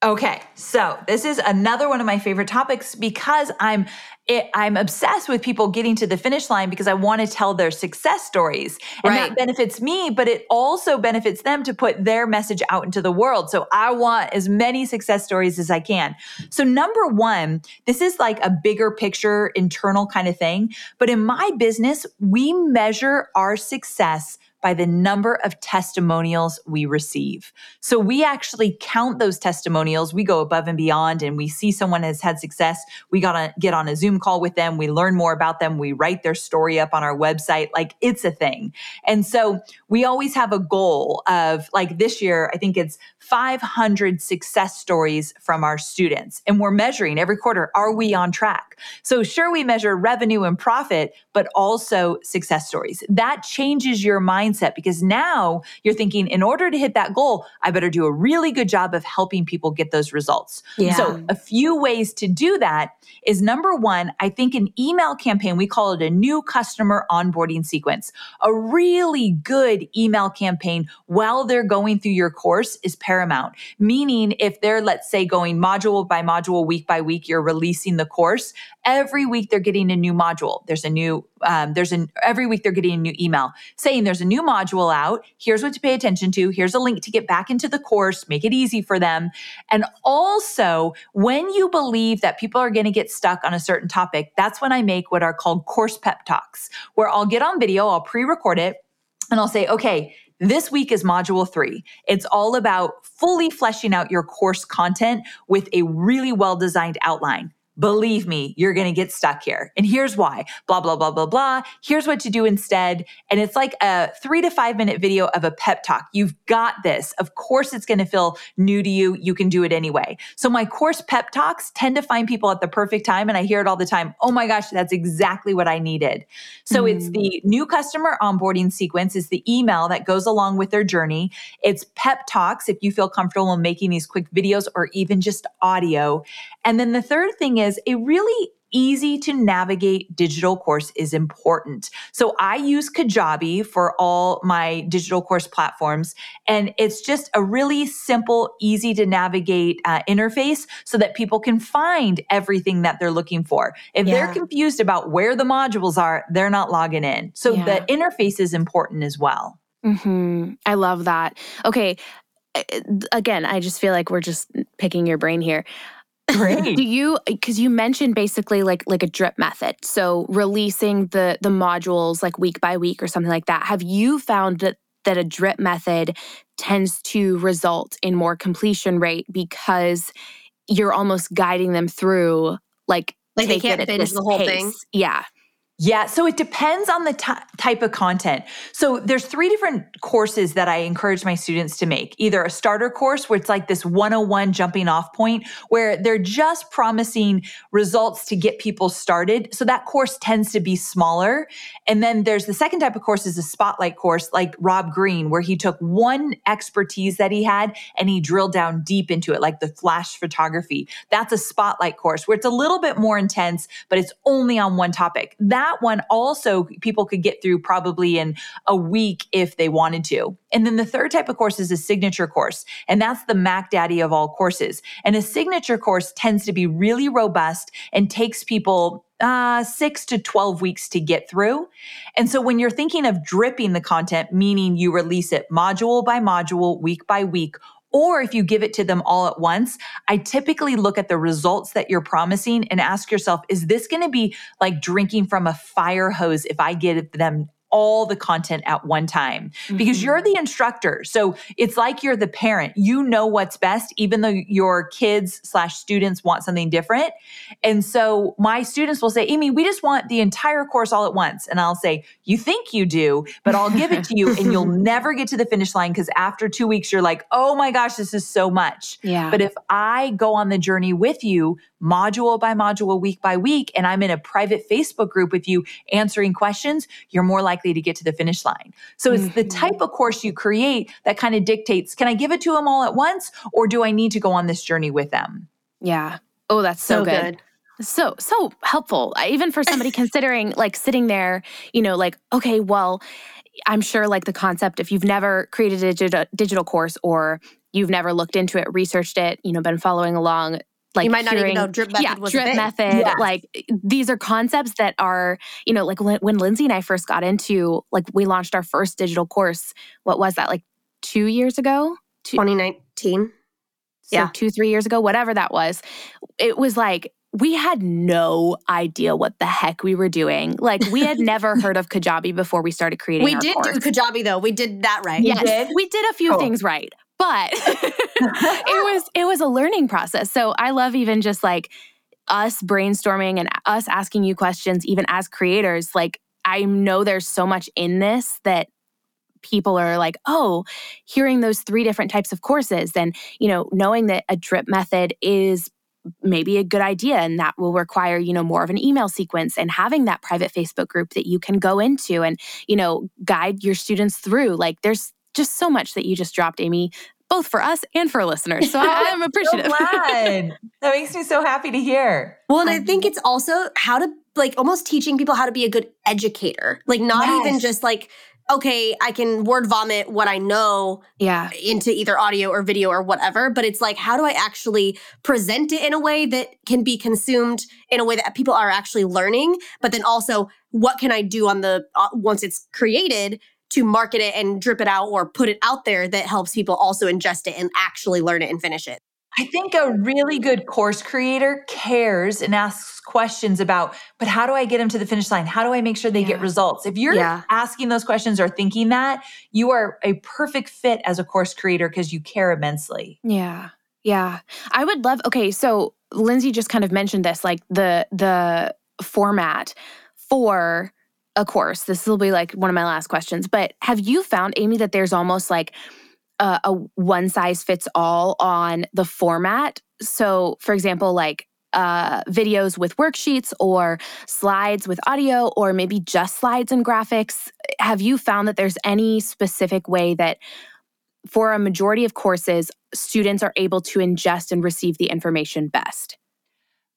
Okay, so this is another one of my favorite topics because I'm it, I'm obsessed with people getting to the finish line because I want to tell their success stories, and Right. that benefits me, but it also benefits them to put their message out into the world. So I want as many success stories as I can. So number one, this is like a bigger picture, internal kind of thing, but in my business, we measure our success by the number of testimonials we receive. So we actually count those testimonials. We go above and beyond and we see someone has had success. We got to get on a Zoom call with them. We learn more about them. We write their story up on our website. Like it's a thing. And so we always have a goal of like this year, I think it's 500 success stories from our students. And we're measuring every quarter, are we on track? So sure, we measure revenue and profit, but also success stories. That changes your mindset because now you're thinking, in order to hit that goal, I better do a really good job of helping people get those results. Yeah. So, a few ways to do that is number one, I think an email campaign, we call it a new customer onboarding sequence. A really good email campaign while they're going through your course is paramount. Meaning, if they're, let's say, going module by module, week by week, you're releasing the course, every week they're getting a new module. There's a new um, there's an every week they're getting a new email saying there's a new module out. Here's what to pay attention to. Here's a link to get back into the course, make it easy for them. And also, when you believe that people are going to get stuck on a certain topic, that's when I make what are called course pep talks, where I'll get on video, I'll pre record it, and I'll say, okay, this week is module three. It's all about fully fleshing out your course content with a really well designed outline. Believe me, you're going to get stuck here. And here's why blah, blah, blah, blah, blah. Here's what to do instead. And it's like a three to five minute video of a pep talk. You've got this. Of course, it's going to feel new to you. You can do it anyway. So my course pep talks tend to find people at the perfect time. And I hear it all the time. Oh my gosh, that's exactly what I needed. So mm. it's the new customer onboarding sequence is the email that goes along with their journey. It's pep talks if you feel comfortable in making these quick videos or even just audio. And then the third thing is a really easy to navigate digital course is important. So I use Kajabi for all my digital course platforms, and it's just a really simple, easy to navigate uh, interface so that people can find everything that they're looking for. If yeah. they're confused about where the modules are, they're not logging in. So yeah. the interface is important as well. Mm-hmm. I love that. Okay. Again, I just feel like we're just picking your brain here. Great. Do you because you mentioned basically like like a drip method. So releasing the the modules like week by week or something like that. Have you found that that a drip method tends to result in more completion rate because you're almost guiding them through like like they can't finish the whole pace. thing. Yeah. Yeah, so it depends on the t- type of content. So there's three different courses that I encourage my students to make. Either a starter course where it's like this 101 jumping off point where they're just promising results to get people started. So that course tends to be smaller. And then there's the second type of course is a spotlight course like Rob Green where he took one expertise that he had and he drilled down deep into it like the flash photography. That's a spotlight course where it's a little bit more intense but it's only on one topic. That that one also people could get through probably in a week if they wanted to. And then the third type of course is a signature course, and that's the Mac Daddy of all courses. And a signature course tends to be really robust and takes people uh, six to 12 weeks to get through. And so when you're thinking of dripping the content, meaning you release it module by module, week by week, or if you give it to them all at once, I typically look at the results that you're promising and ask yourself, is this going to be like drinking from a fire hose if I give them all the content at one time because mm-hmm. you're the instructor. So it's like you're the parent. You know what's best, even though your kids slash students want something different. And so my students will say, Amy, we just want the entire course all at once. And I'll say, you think you do, but I'll give it to you and you'll never get to the finish line because after two weeks, you're like, oh my gosh, this is so much. Yeah. But if I go on the journey with you, module by module, week by week, and I'm in a private Facebook group with you answering questions, you're more likely to get to the finish line. So it's mm-hmm. the type of course you create that kind of dictates can I give it to them all at once or do I need to go on this journey with them? Yeah. Oh, that's so, so good. good. So, so helpful. Even for somebody considering like sitting there, you know, like, okay, well, I'm sure like the concept, if you've never created a digital, digital course or you've never looked into it, researched it, you know, been following along, like you might not hearing, even know drip method yeah, was drip method. Yeah. Like these are concepts that are, you know, like when, when Lindsay and I first got into, like we launched our first digital course. What was that? Like two years ago? Two, 2019. So yeah. two, three years ago, whatever that was. It was like we had no idea what the heck we were doing. Like we had never heard of Kajabi before we started creating. We did course. do Kajabi though. We did that right. Yes, we did, we did a few cool. things right but it was it was a learning process. So I love even just like us brainstorming and us asking you questions even as creators like I know there's so much in this that people are like, "Oh, hearing those three different types of courses and, you know, knowing that a drip method is maybe a good idea and that will require you know more of an email sequence and having that private facebook group that you can go into and you know guide your students through like there's just so much that you just dropped, Amy, both for us and for listeners. So I, am appreciative. so glad. that makes me so happy to hear. Well, and I think it's also how to like almost teaching people how to be a good educator. Like not yes. even just like okay, I can word vomit what I know Yeah. into either audio or video or whatever, but it's like, how do I actually present it in a way that can be consumed in a way that people are actually learning? But then also, what can I do on the, uh, once it's created to market it and drip it out or put it out there that helps people also ingest it and actually learn it and finish it? I think a really good course creator cares and asks questions about, but how do I get them to the finish line? How do I make sure they get results? If you're Yeah. asking those questions or thinking that, you are a perfect fit as a course creator because you care immensely. Yeah. Yeah. I would love okay, so Lindsay just kind of mentioned this like the the format for a course. This will be like one of my last questions, but have you found Amy that there's almost like a, a one size fits all on the format? So, for example, like uh, videos with worksheets or slides with audio, or maybe just slides and graphics. Have you found that there's any specific way that for a majority of courses, students are able to ingest and receive the information best?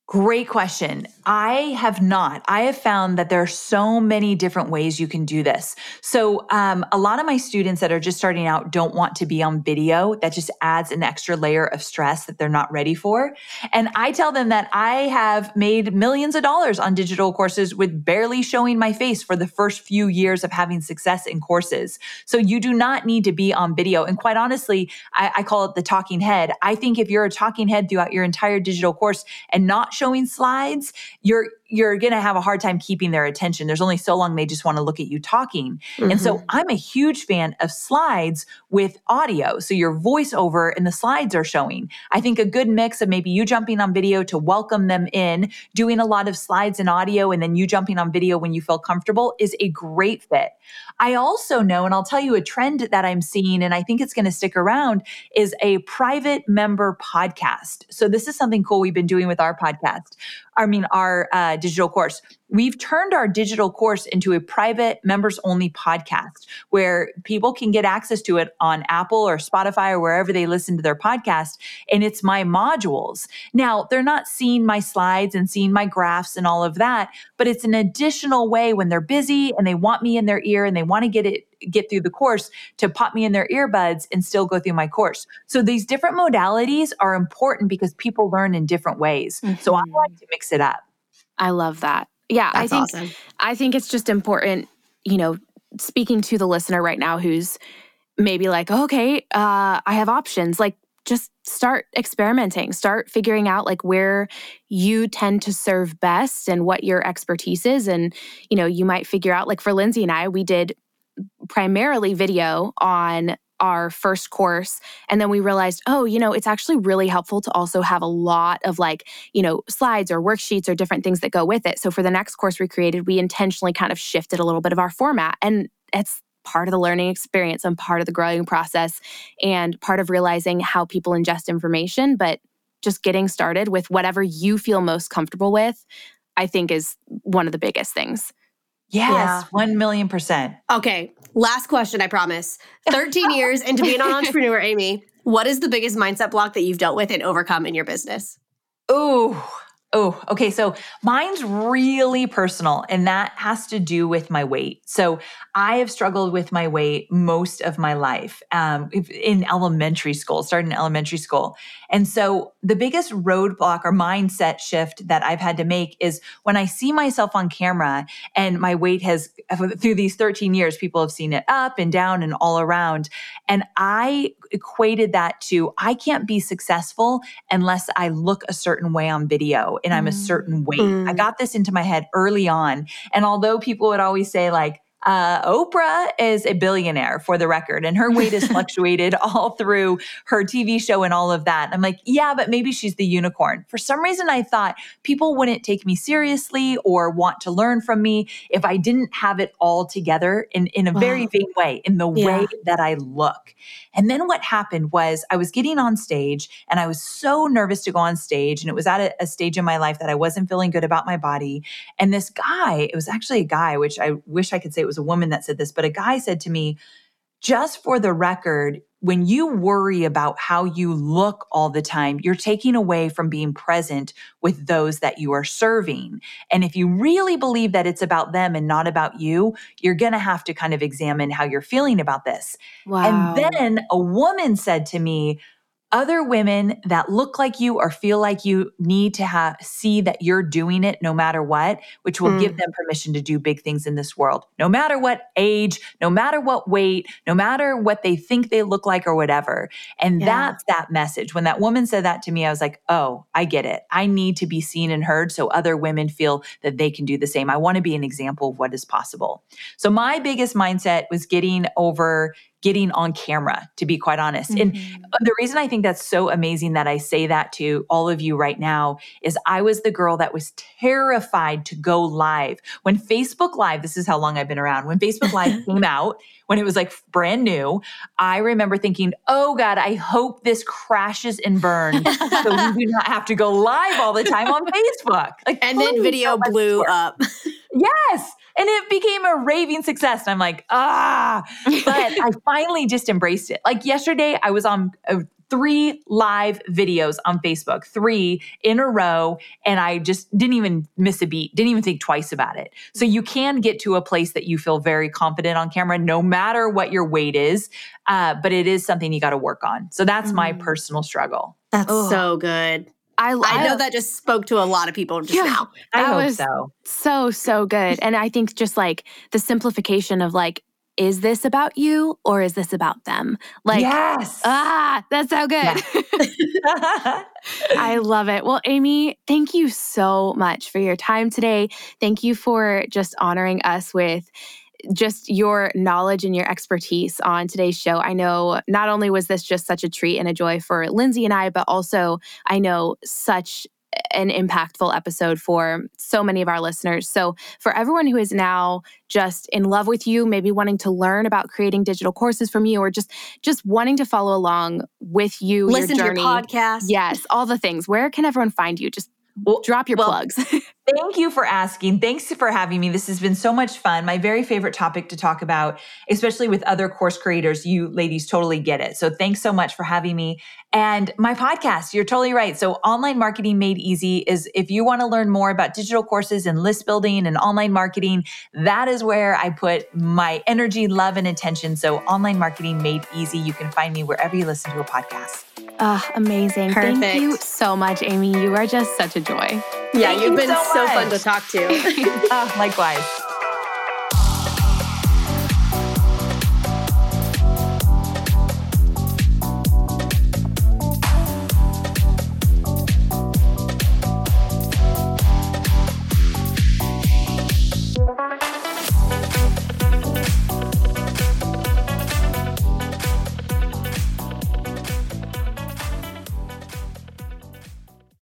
Great question. I have not. I have found that there are so many different ways you can do this. So, um, a lot of my students that are just starting out don't want to be on video. That just adds an extra layer of stress that they're not ready for. And I tell them that I have made millions of dollars on digital courses with barely showing my face for the first few years of having success in courses. So, you do not need to be on video. And quite honestly, I, I call it the talking head. I think if you're a talking head throughout your entire digital course and not showing slides, you're you're going to have a hard time keeping their attention. There's only so long they just want to look at you talking. And so mm-hmm. I'm a huge fan of slides with audio. So your voiceover and the slides are showing. I think a good mix of maybe you jumping on video to welcome them in, doing a lot of slides and audio, and then you jumping on video when you feel comfortable is a great fit. I also know, and I'll tell you a trend that I'm seeing, and I think it's going to stick around, is a private member podcast. So this is something cool we've been doing with our podcast. I mean, our uh, digital course. We've turned our digital course into a private members only podcast where people can get access to it on Apple or Spotify or wherever they listen to their podcast. And it's my modules. Now, they're not seeing my slides and seeing my graphs and all of that, but it's an additional way when they're busy and they want me in their ear and they want to get it get through the course to pop me in their earbuds and still go through my course. So these different modalities are important because people learn in different ways. So I Mhm. like to mix it up. I love that. Yeah, I think awesome. I think it's just important, you know, speaking to the listener right now who's maybe like, okay, uh, I have options. Like, just start experimenting, start figuring out like where you tend to serve best and what your expertise is. And, you know, you might figure out, like for Lindsay and I, we did primarily video on our first course and then we realized oh you know it's actually really helpful to also have a lot of like you know slides or worksheets or different things that go with it. So for the next course we created we intentionally kind of shifted a little bit of our format and it's part of the learning experience and part of the growing process and part of realizing how people ingest information but just getting started with whatever you feel most comfortable with i think is one of the biggest things Yes, Yeah. 1 million percent. Okay, last question, I promise. 13 years into being an entrepreneur, Amy, what is the biggest mindset block that you've dealt with and overcome in your business? Oh, oh, okay. So mine's really personal, and that has to do with my weight. So I have struggled with my weight most of my life um, in elementary school, starting in elementary school. And so the biggest roadblock or mindset shift that I've had to make is when I see myself on camera and my weight has, through these 13 years, people have seen it up and down and all around. And I equated that to I can't be successful unless I look a certain way on video and I'm a certain weight. I Mm. got this into my head early on. And although people would always say, like, uh, Oprah is a billionaire for the record, and her weight has fluctuated all through her TV show and all of that. And I'm like, yeah, but maybe she's the unicorn. For some reason, I thought people wouldn't take me seriously or want to learn from me if I didn't have it all together in, in a very Wow. vain way, in the Yeah. way that I look. And then what happened was I was getting on stage and I was so nervous to go on stage. And it was at a, a stage in my life that I wasn't feeling good about my body. And this guy, it was actually a guy, which I wish I could say it was a woman that said this, but a guy said to me, just for the record, when you worry about how you look all the time, you're taking away from being present with those that you are serving. And if you really believe that it's about them and not about you, you're going to have to kind of examine how you're feeling about this. Wow. And then a woman said to me, other women that look like you or feel like you need to have see that you're doing it no matter what which will mm. give them permission to do big things in this world. No matter what age no matter what weight no matter what they think they look like or whatever. And yeah. that's that message. When that woman said that to me i was like oh i get it. I need to be seen and heard so other women feel that they can do the same. I want to be an example of what is possible. So my biggest mindset was getting over getting on camera, to be quite honest. Mm-hmm. And the reason I think that's so amazing that I say that to all of you right now is I was the girl that was terrified to go live. When Facebook Live, this is how long I've been around, when Facebook Live came out, when it was like brand new, I remember thinking, oh God, I hope this crashes and burns so we do not have to go live all the time on Facebook. Like, and then video blew up. yes and it became a raving success. And I'm like, ah, but I finally just embraced it. Like yesterday, I was on uh, three live videos on Facebook, three in a row, and I just didn't even miss a beat, didn't even think twice about it. So you can get to a place that you feel very confident on camera, no matter what your weight is, uh, but it is something you got to work on. So that's mm. my personal struggle. That's Ugh. so good. I, I know that just spoke to a lot of people just yeah, now. I hope was so. So, so good. and I think just like the simplification of like, is this about you or is this about them? Like, yes. ah, that's so good. Yeah. I love it. Well, Amy, thank you so much for your time today. Thank you for just honoring us with just your knowledge and your expertise on today's show. I know not only was this just such a treat and a joy for Lindsay and I, but also I know such an impactful episode for so many of our listeners. So, for everyone who is now just in love with you, maybe wanting to learn about creating digital courses from you or just just wanting to follow along with you, listen your journey, to your podcast. Yes, all the things. Where can everyone find you? Just well, drop your well, plugs. thank you for asking. Thanks for having me. This has been so much fun. My very favorite topic to talk about, especially with other course creators. You ladies totally get it. So thanks so much for having me. And my podcast, you're totally right. So online marketing made easy is if you want to learn more about digital courses and list building and online marketing, that is where I put my energy, love, and attention. So online marketing made easy. You can find me wherever you listen to a podcast. Oh, amazing. Perfect. Thank you so much, Amy. You are just such a joy. Yeah, Thank you've you been so, so fun to talk to. oh, likewise.